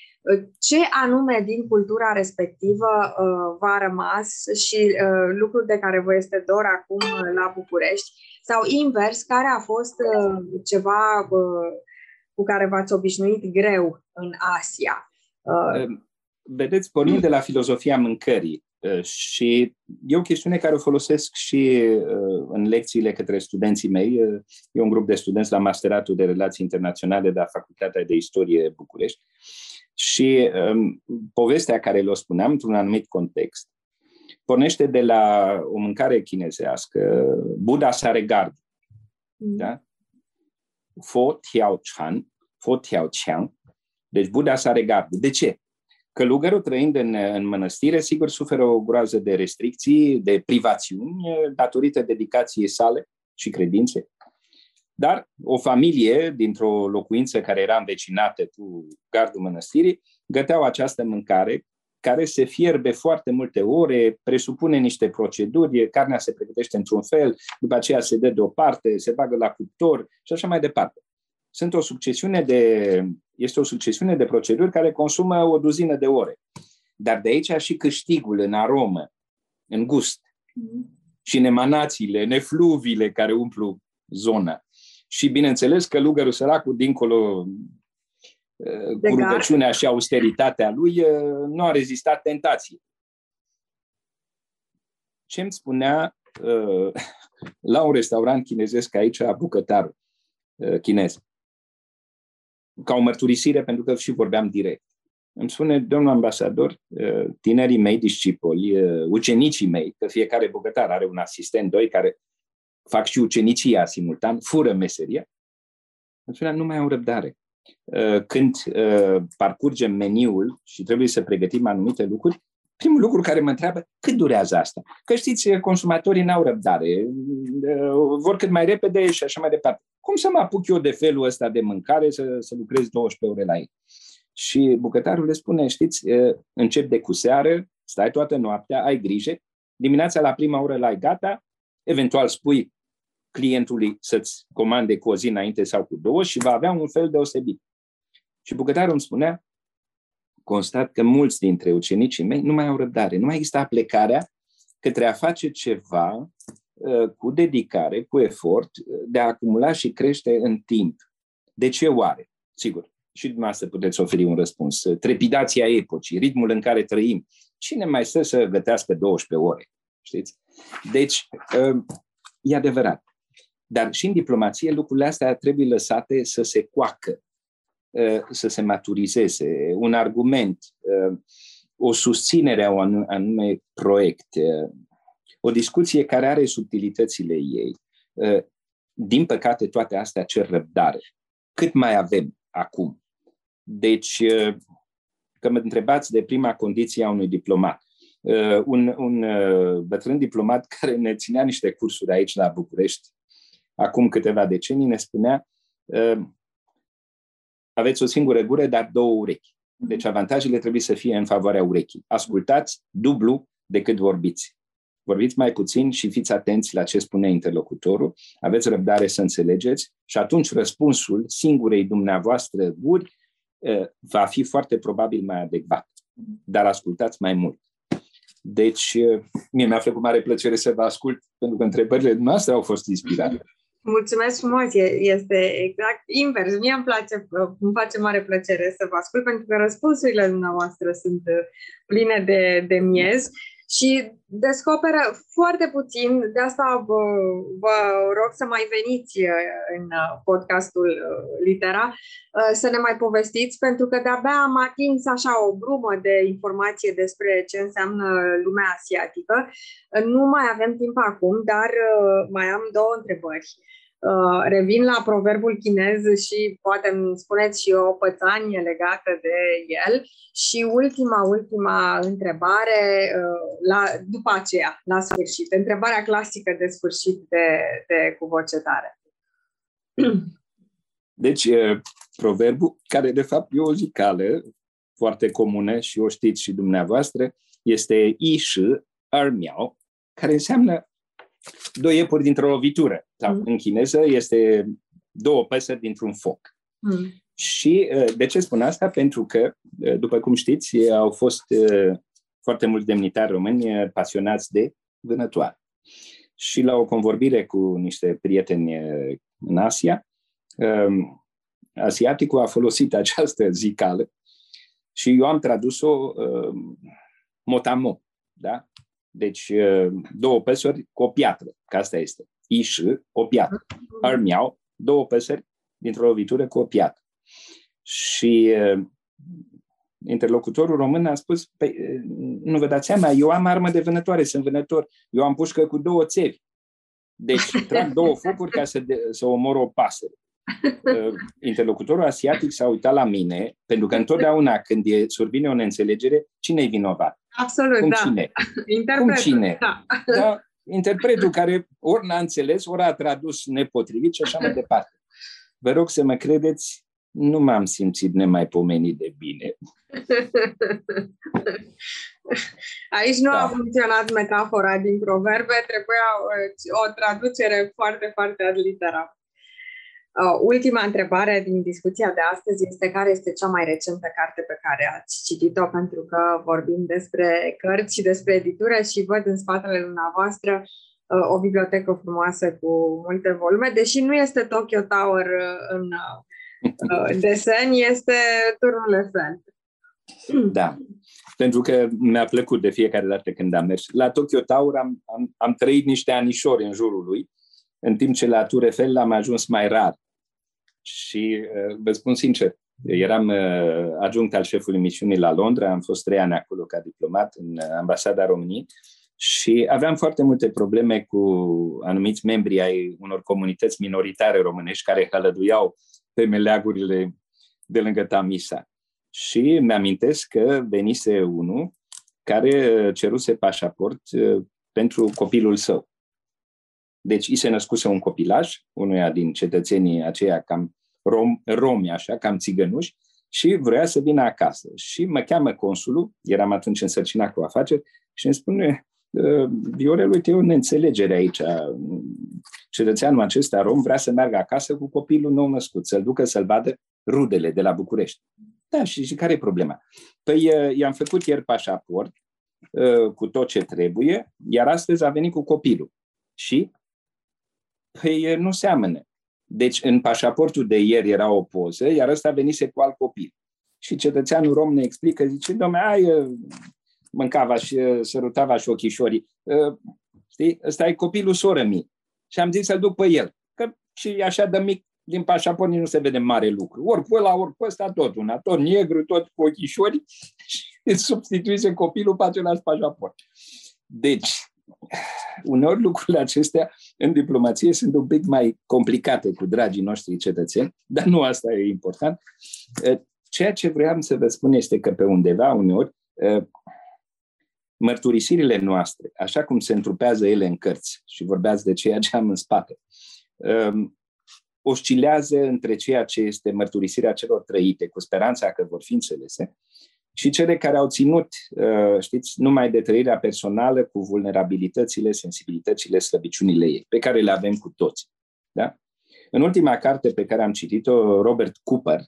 ce anume din cultura respectivă uh, v-a rămas și uh, lucruri de care vă este dor acum uh, la București sau invers, care a fost uh, ceva uh, cu care v-ați obișnuit greu în Asia? Uh, Vedeți, pornind de la filozofia mâncării, uh, și e o chestiune care o folosesc și uh, în lecțiile către studenții mei. Uh, e un grup de studenți la Masteratul de Relații Internaționale de la Facultatea de Istorie București. Și um, povestea care le-o spuneam într-un anumit context pornește de la o mâncare chinezească, Buddha sare gard. Mm. Da? Fo tiao chan, fo tiao chiang. Deci Buddha sare gard. De ce? Călugărul trăind în, în mănăstire, sigur, suferă o groază de restricții, de privațiuni, datorită dedicației sale și credințe. Dar o familie dintr-o locuință care era învecinată cu gardul mănăstirii găteau această mâncare care se fierbe foarte multe ore, presupune niște proceduri, carnea se pregătește într-un fel, după aceea se dă deoparte, se bagă la cuptor și așa mai departe. Sunt o succesiune de, este o succesiune de proceduri care consumă o duzină de ore. Dar de aici și câștigul în aromă, în gust mm-hmm. și în emanațiile, în efluviile care umplu zona. Și bineînțeles că lugărul săracul, dincolo uh, cu rugăciunea și austeritatea lui, uh, nu a rezistat tentației. Ce îmi spunea uh, la un restaurant chinezesc aici, bucătar chinez, ca o mărturisire, pentru că și vorbeam direct. Îmi spune, domnul ambasador, tinerii mei discipoli, ucenicii mei, că fiecare bucătar are un asistent, doi, care fac și ucenicia simultan, fură meseria, atunci nu mai au răbdare. Uh, când uh, parcurgem meniul și trebuie să pregătim anumite lucruri, primul lucru care mă întreabă, cât durează asta? Că știți, consumatorii n-au răbdare, uh, vor cât mai repede și așa mai departe. Cum să mă apuc eu de felul ăsta de mâncare să, să lucrez 12 ore la ei? Și bucătarul le spune, știți, încep de cu seară, stai toată noaptea, ai grijă, dimineața la prima oră la ai gata, eventual spui clientului să-ți comande cu o zi înainte sau cu două și va avea un fel deosebit. Și bucătarul îmi spunea, constat că mulți dintre ucenicii mei nu mai au răbdare, nu mai există aplecarea către a face ceva uh, cu dedicare, cu efort, uh, de a acumula și crește în timp. De ce oare? Sigur, și dumneavoastră puteți oferi un răspuns. Trepidația epocii, ritmul în care trăim. Cine mai stă să gătească 12 ore? Știți? Deci, uh, e adevărat. Dar și în diplomație lucrurile astea trebuie lăsate să se coacă, uh, să se maturizeze. Un argument, uh, o susținere a un anume proiect, uh, o discuție care are subtilitățile ei. Din păcate, toate astea cer răbdare. Cât mai avem acum? Deci, că mă întrebați de prima condiție a unui diplomat. Un, un bătrân diplomat care ne ținea niște cursuri aici la București acum câteva decenii, ne spunea ehm, aveți o singură gură, dar două urechi. Deci avantajele trebuie să fie în favoarea urechii. Ascultați dublu decât vorbiți. Vorbiți mai puțin și fiți atenți la ce spune interlocutorul, aveți răbdare să înțelegeți și atunci răspunsul singurei dumneavoastră guri va fi foarte probabil mai adecvat. Dar ascultați mai mult. Deci, mie mi-a făcut mare plăcere să vă ascult, pentru că întrebările noastre au fost inspirate. Mulțumesc frumos, este exact invers. Mie îmi place, îmi face mare plăcere să vă ascult pentru că răspunsurile dumneavoastră sunt uh, pline de, de miez și descoperă foarte puțin, de asta vă, vă rog să mai veniți uh, în uh, podcastul Litera, să ne mai povestiți, pentru că de-abia am atins așa o brumă de informație despre ce înseamnă lumea asiatică. Nu mai avem timp acum, dar mai am două întrebări. Uh, revin la proverbul chinez și poate îmi spuneți și o pățanie legată de el. Și ultima, ultima întrebare, uh, la, după aceea, la sfârșit. Întrebarea clasică de sfârșit de, de cu voce tare. Deci, proverbul, care de fapt e o zicală foarte comună și o știți și dumneavoastră, este ishi armiao, care înseamnă două iepuri dintr-o lovitură. Sau mm. în chineză este două păsări dintr-un foc. Mm. Și uh, de ce spun asta? Pentru că, uh, după cum știți, au fost uh, foarte mulți demnitari români pasionați de vânătoare. Și la o convorbire cu niște prieteni în Asia, um, asiaticul a folosit această zicală și eu am tradus-o um, motamo, da? Deci, două păsări cu o piatră, că asta este. Iș, o piatră. Armiau, două păsări dintr-o lovitură cu o piatră. Și interlocutorul român a spus, păi, nu vă dați seama, eu am armă de vânătoare, sunt vânător, eu am pușcă cu două țevi. Deci trag două focuri ca să, de, să omor o pasăre. Interlocutorul asiatic s-a uitat la mine, pentru că întotdeauna când e, survine o neînțelegere, cine e vinovat? Absolut, Cum da. cine? Interpretul, Cum cine? Da. da. Interpretul care ori n-a înțeles, ori a tradus nepotrivit și așa mai departe. Vă rog să mă credeți, nu m-am simțit nemaipomenit de bine. Aici nu da. a funcționat metafora din proverbe, trebuia o traducere foarte, foarte ad literam. Uh, ultima întrebare din discuția de astăzi este care este cea mai recentă carte pe care ați citit-o, pentru că vorbim despre cărți și despre editură și văd în spatele dumneavoastră uh, o bibliotecă frumoasă cu multe volume, deși nu este Tokyo Tower uh, în desen, este Turnul Eiffel. Da, pentru că mi-a plăcut de fiecare dată când am mers. La Tokyo Tower am, am, am trăit niște anișori în jurul lui, în timp ce la Tour Eiffel am ajuns mai rar. Și uh, vă spun sincer, eram uh, adjunct al șefului misiunii la Londra, am fost trei ani acolo ca diplomat în ambasada României Și aveam foarte multe probleme cu anumiți membri ai unor comunități minoritare românești care hălăduiau pe meleagurile de lângă Tamisa. Și mi-amintesc că venise unul care ceruse pașaport uh, pentru copilul său. Deci i se născuse un copilaj, unuia din cetățenii aceia cam rom, romi, așa, cam țigănuși, și vrea să vină acasă. Și mă cheamă consulul, eram atunci însărcinat cu afaceri, și îmi spune, ă, Viorel, uite, e o neînțelegere aici. Cetățeanul acesta rom vrea să meargă acasă cu copilul nou născut, să-l ducă să-l vadă rudele de la București. Da, și, și care e problema? Păi ă, i-am făcut ieri pașaport ă, cu tot ce trebuie, iar astăzi a venit cu copilul. Și Păi nu seamănă. Deci în pașaportul de ieri era o poză, iar ăsta venise cu alt copil. Și cetățeanul rom ne explică, zice, domne, ai, mâncava și sărutava și ochișorii. Știi? Ăsta e copilul soră mi. Și am zis să-l duc pe el. Că și așa de mic din pașaport nu se vede mare lucru. Ori pe ăla, ori pe ăsta, tot una, tot negru, tot cu ochișorii și substituise copilul pe același pașaport. Deci, uneori lucrurile acestea în diplomație sunt un pic mai complicate cu dragii noștri cetățeni, dar nu asta e important. Ceea ce vreau să vă spun este că pe undeva, uneori, mărturisirile noastre, așa cum se întrupează ele în cărți și vorbeați de ceea ce am în spate, oscilează între ceea ce este mărturisirea celor trăite, cu speranța că vor fi înțelese, și cele care au ținut, uh, știți, numai de trăirea personală cu vulnerabilitățile, sensibilitățile, slăbiciunile ei, pe care le avem cu toți. Da? În ultima carte pe care am citit-o, Robert Cooper,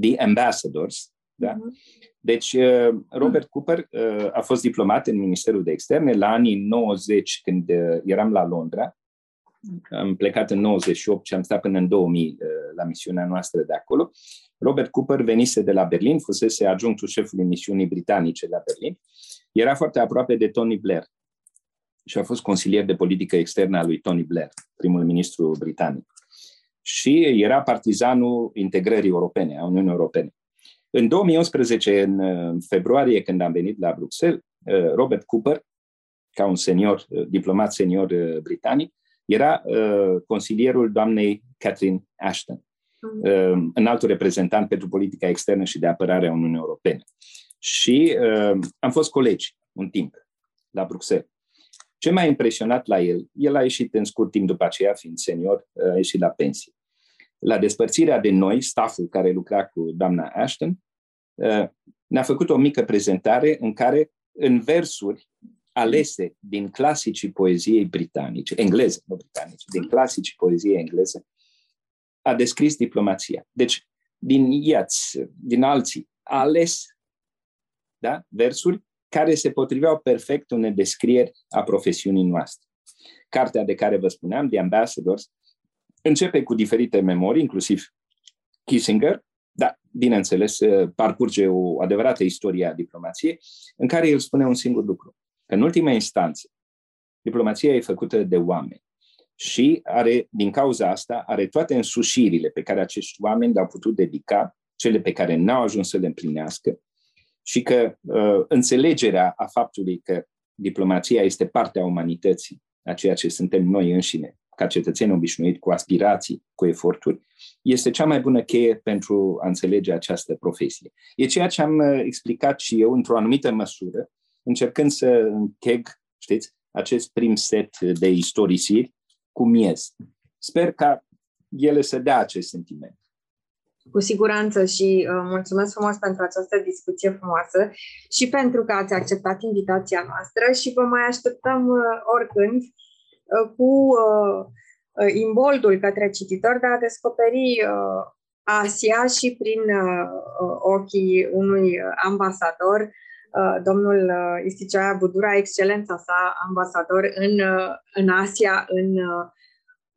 The Ambassadors, da? Mhm. Deci, uh, Robert Cooper uh, a fost diplomat în Ministerul de Externe la anii 90, când eram la Londra. Am plecat în 98 și am stat până în 2000 la misiunea noastră de acolo. Robert Cooper venise de la Berlin, fusese adjunctul șefului misiunii britanice la Berlin. Era foarte aproape de Tony Blair și a fost consilier de politică externă al lui Tony Blair, primul ministru britanic. Și era partizanul integrării europene, a Uniunii Europene. În 2011, în februarie, când am venit la Bruxelles, uh, Robert Cooper, ca un senior, uh, diplomat senior uh, britanic, era consilierul doamnei Catherine Ashton. Uh, înaltul reprezentant pentru politica externă și de apărare a Uniunii Europene. Și uh, am fost colegi un timp la Bruxelles. Ce m-a impresionat la el, el a ieșit în scurt timp după aceea, fiind senior, uh, a ieșit la pensie. La despărțirea de noi, staful care lucra cu doamna Ashton, uh, ne-a făcut o mică prezentare în care, în versuri alese din clasicii poeziei britanice, engleze, nu britanice, din clasicii poeziei engleze, a descris diplomația. Deci, din iați, din alții, a ales da, versuri care se potriveau perfect unei descrieri a profesiunii noastre. Cartea de care vă spuneam, The Ambassadors, începe cu diferite memorii, inclusiv Kissinger, dar, bineînțeles, parcurge o adevărată istorie a diplomației, în care el spune un singur lucru. Că, în ultima instanță, diplomația e făcută de oameni și are, din cauza asta, are toate însușirile pe care acești oameni le-au putut dedica, cele pe care n-au ajuns să le împlinească, și că uh, înțelegerea a faptului că diplomația este partea umanității, a ceea ce suntem noi înșine, ca cetățeni obișnuiți, cu aspirații, cu eforturi, este cea mai bună cheie pentru a înțelege această profesie. E ceea ce am uh, explicat și eu, într-o anumită măsură, încercând să încheg, știți, acest prim set de istorisiri cu miez. Sper ca ele să dea acest sentiment. Cu siguranță și uh, mulțumesc frumos pentru această discuție frumoasă și pentru că ați acceptat invitația noastră și vă mai așteptăm uh, oricând uh, cu uh, uh imboldul către cititor de a descoperi uh, Asia și prin uh, uh ochii unui ambasador, uh, domnul uh, Isticioaia Budura, excelența sa ambasador în, uh, în Asia, în uh,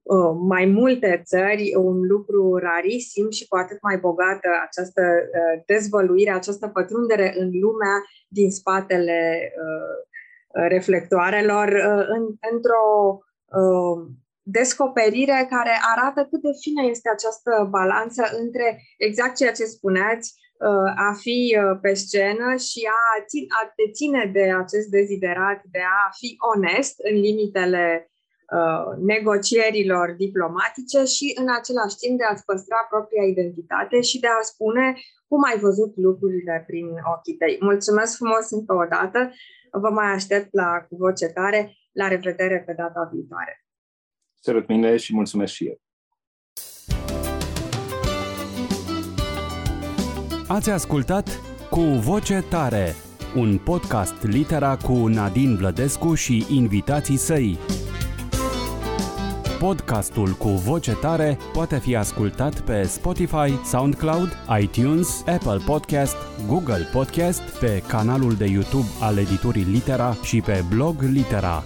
Uh, mai multe țări, un lucru rarisim și cu atât mai bogată această uh, dezvăluire, această pătrundere în lumea din spatele uh, reflectoarelor, în, într-o descoperire care arată cât de fină este această balanță între exact ceea ce spuneați, uh, a fi uh, pe scenă și a, a te ține de acest deziderat de a fi onest în limitele negocierilor diplomatice și în același timp de a-ți păstra propria identitate și de a spune cum ai văzut lucrurile prin ochii tăi. Mulțumesc frumos încă o dată, vă mai aștept la cu voce tare, la revedere pe data viitoare. Sărut mine și mulțumesc și eu. Ați ascultat Cu Voce Tare, un podcast litera cu Nadine Vlădescu și invitații săi. Podcastul cu voce tare poate fi ascultat pe Spotify, SoundCloud, iTunes, Apple Podcast, Google Podcast, pe canalul de YouTube al editurii Litera și pe blog Litera.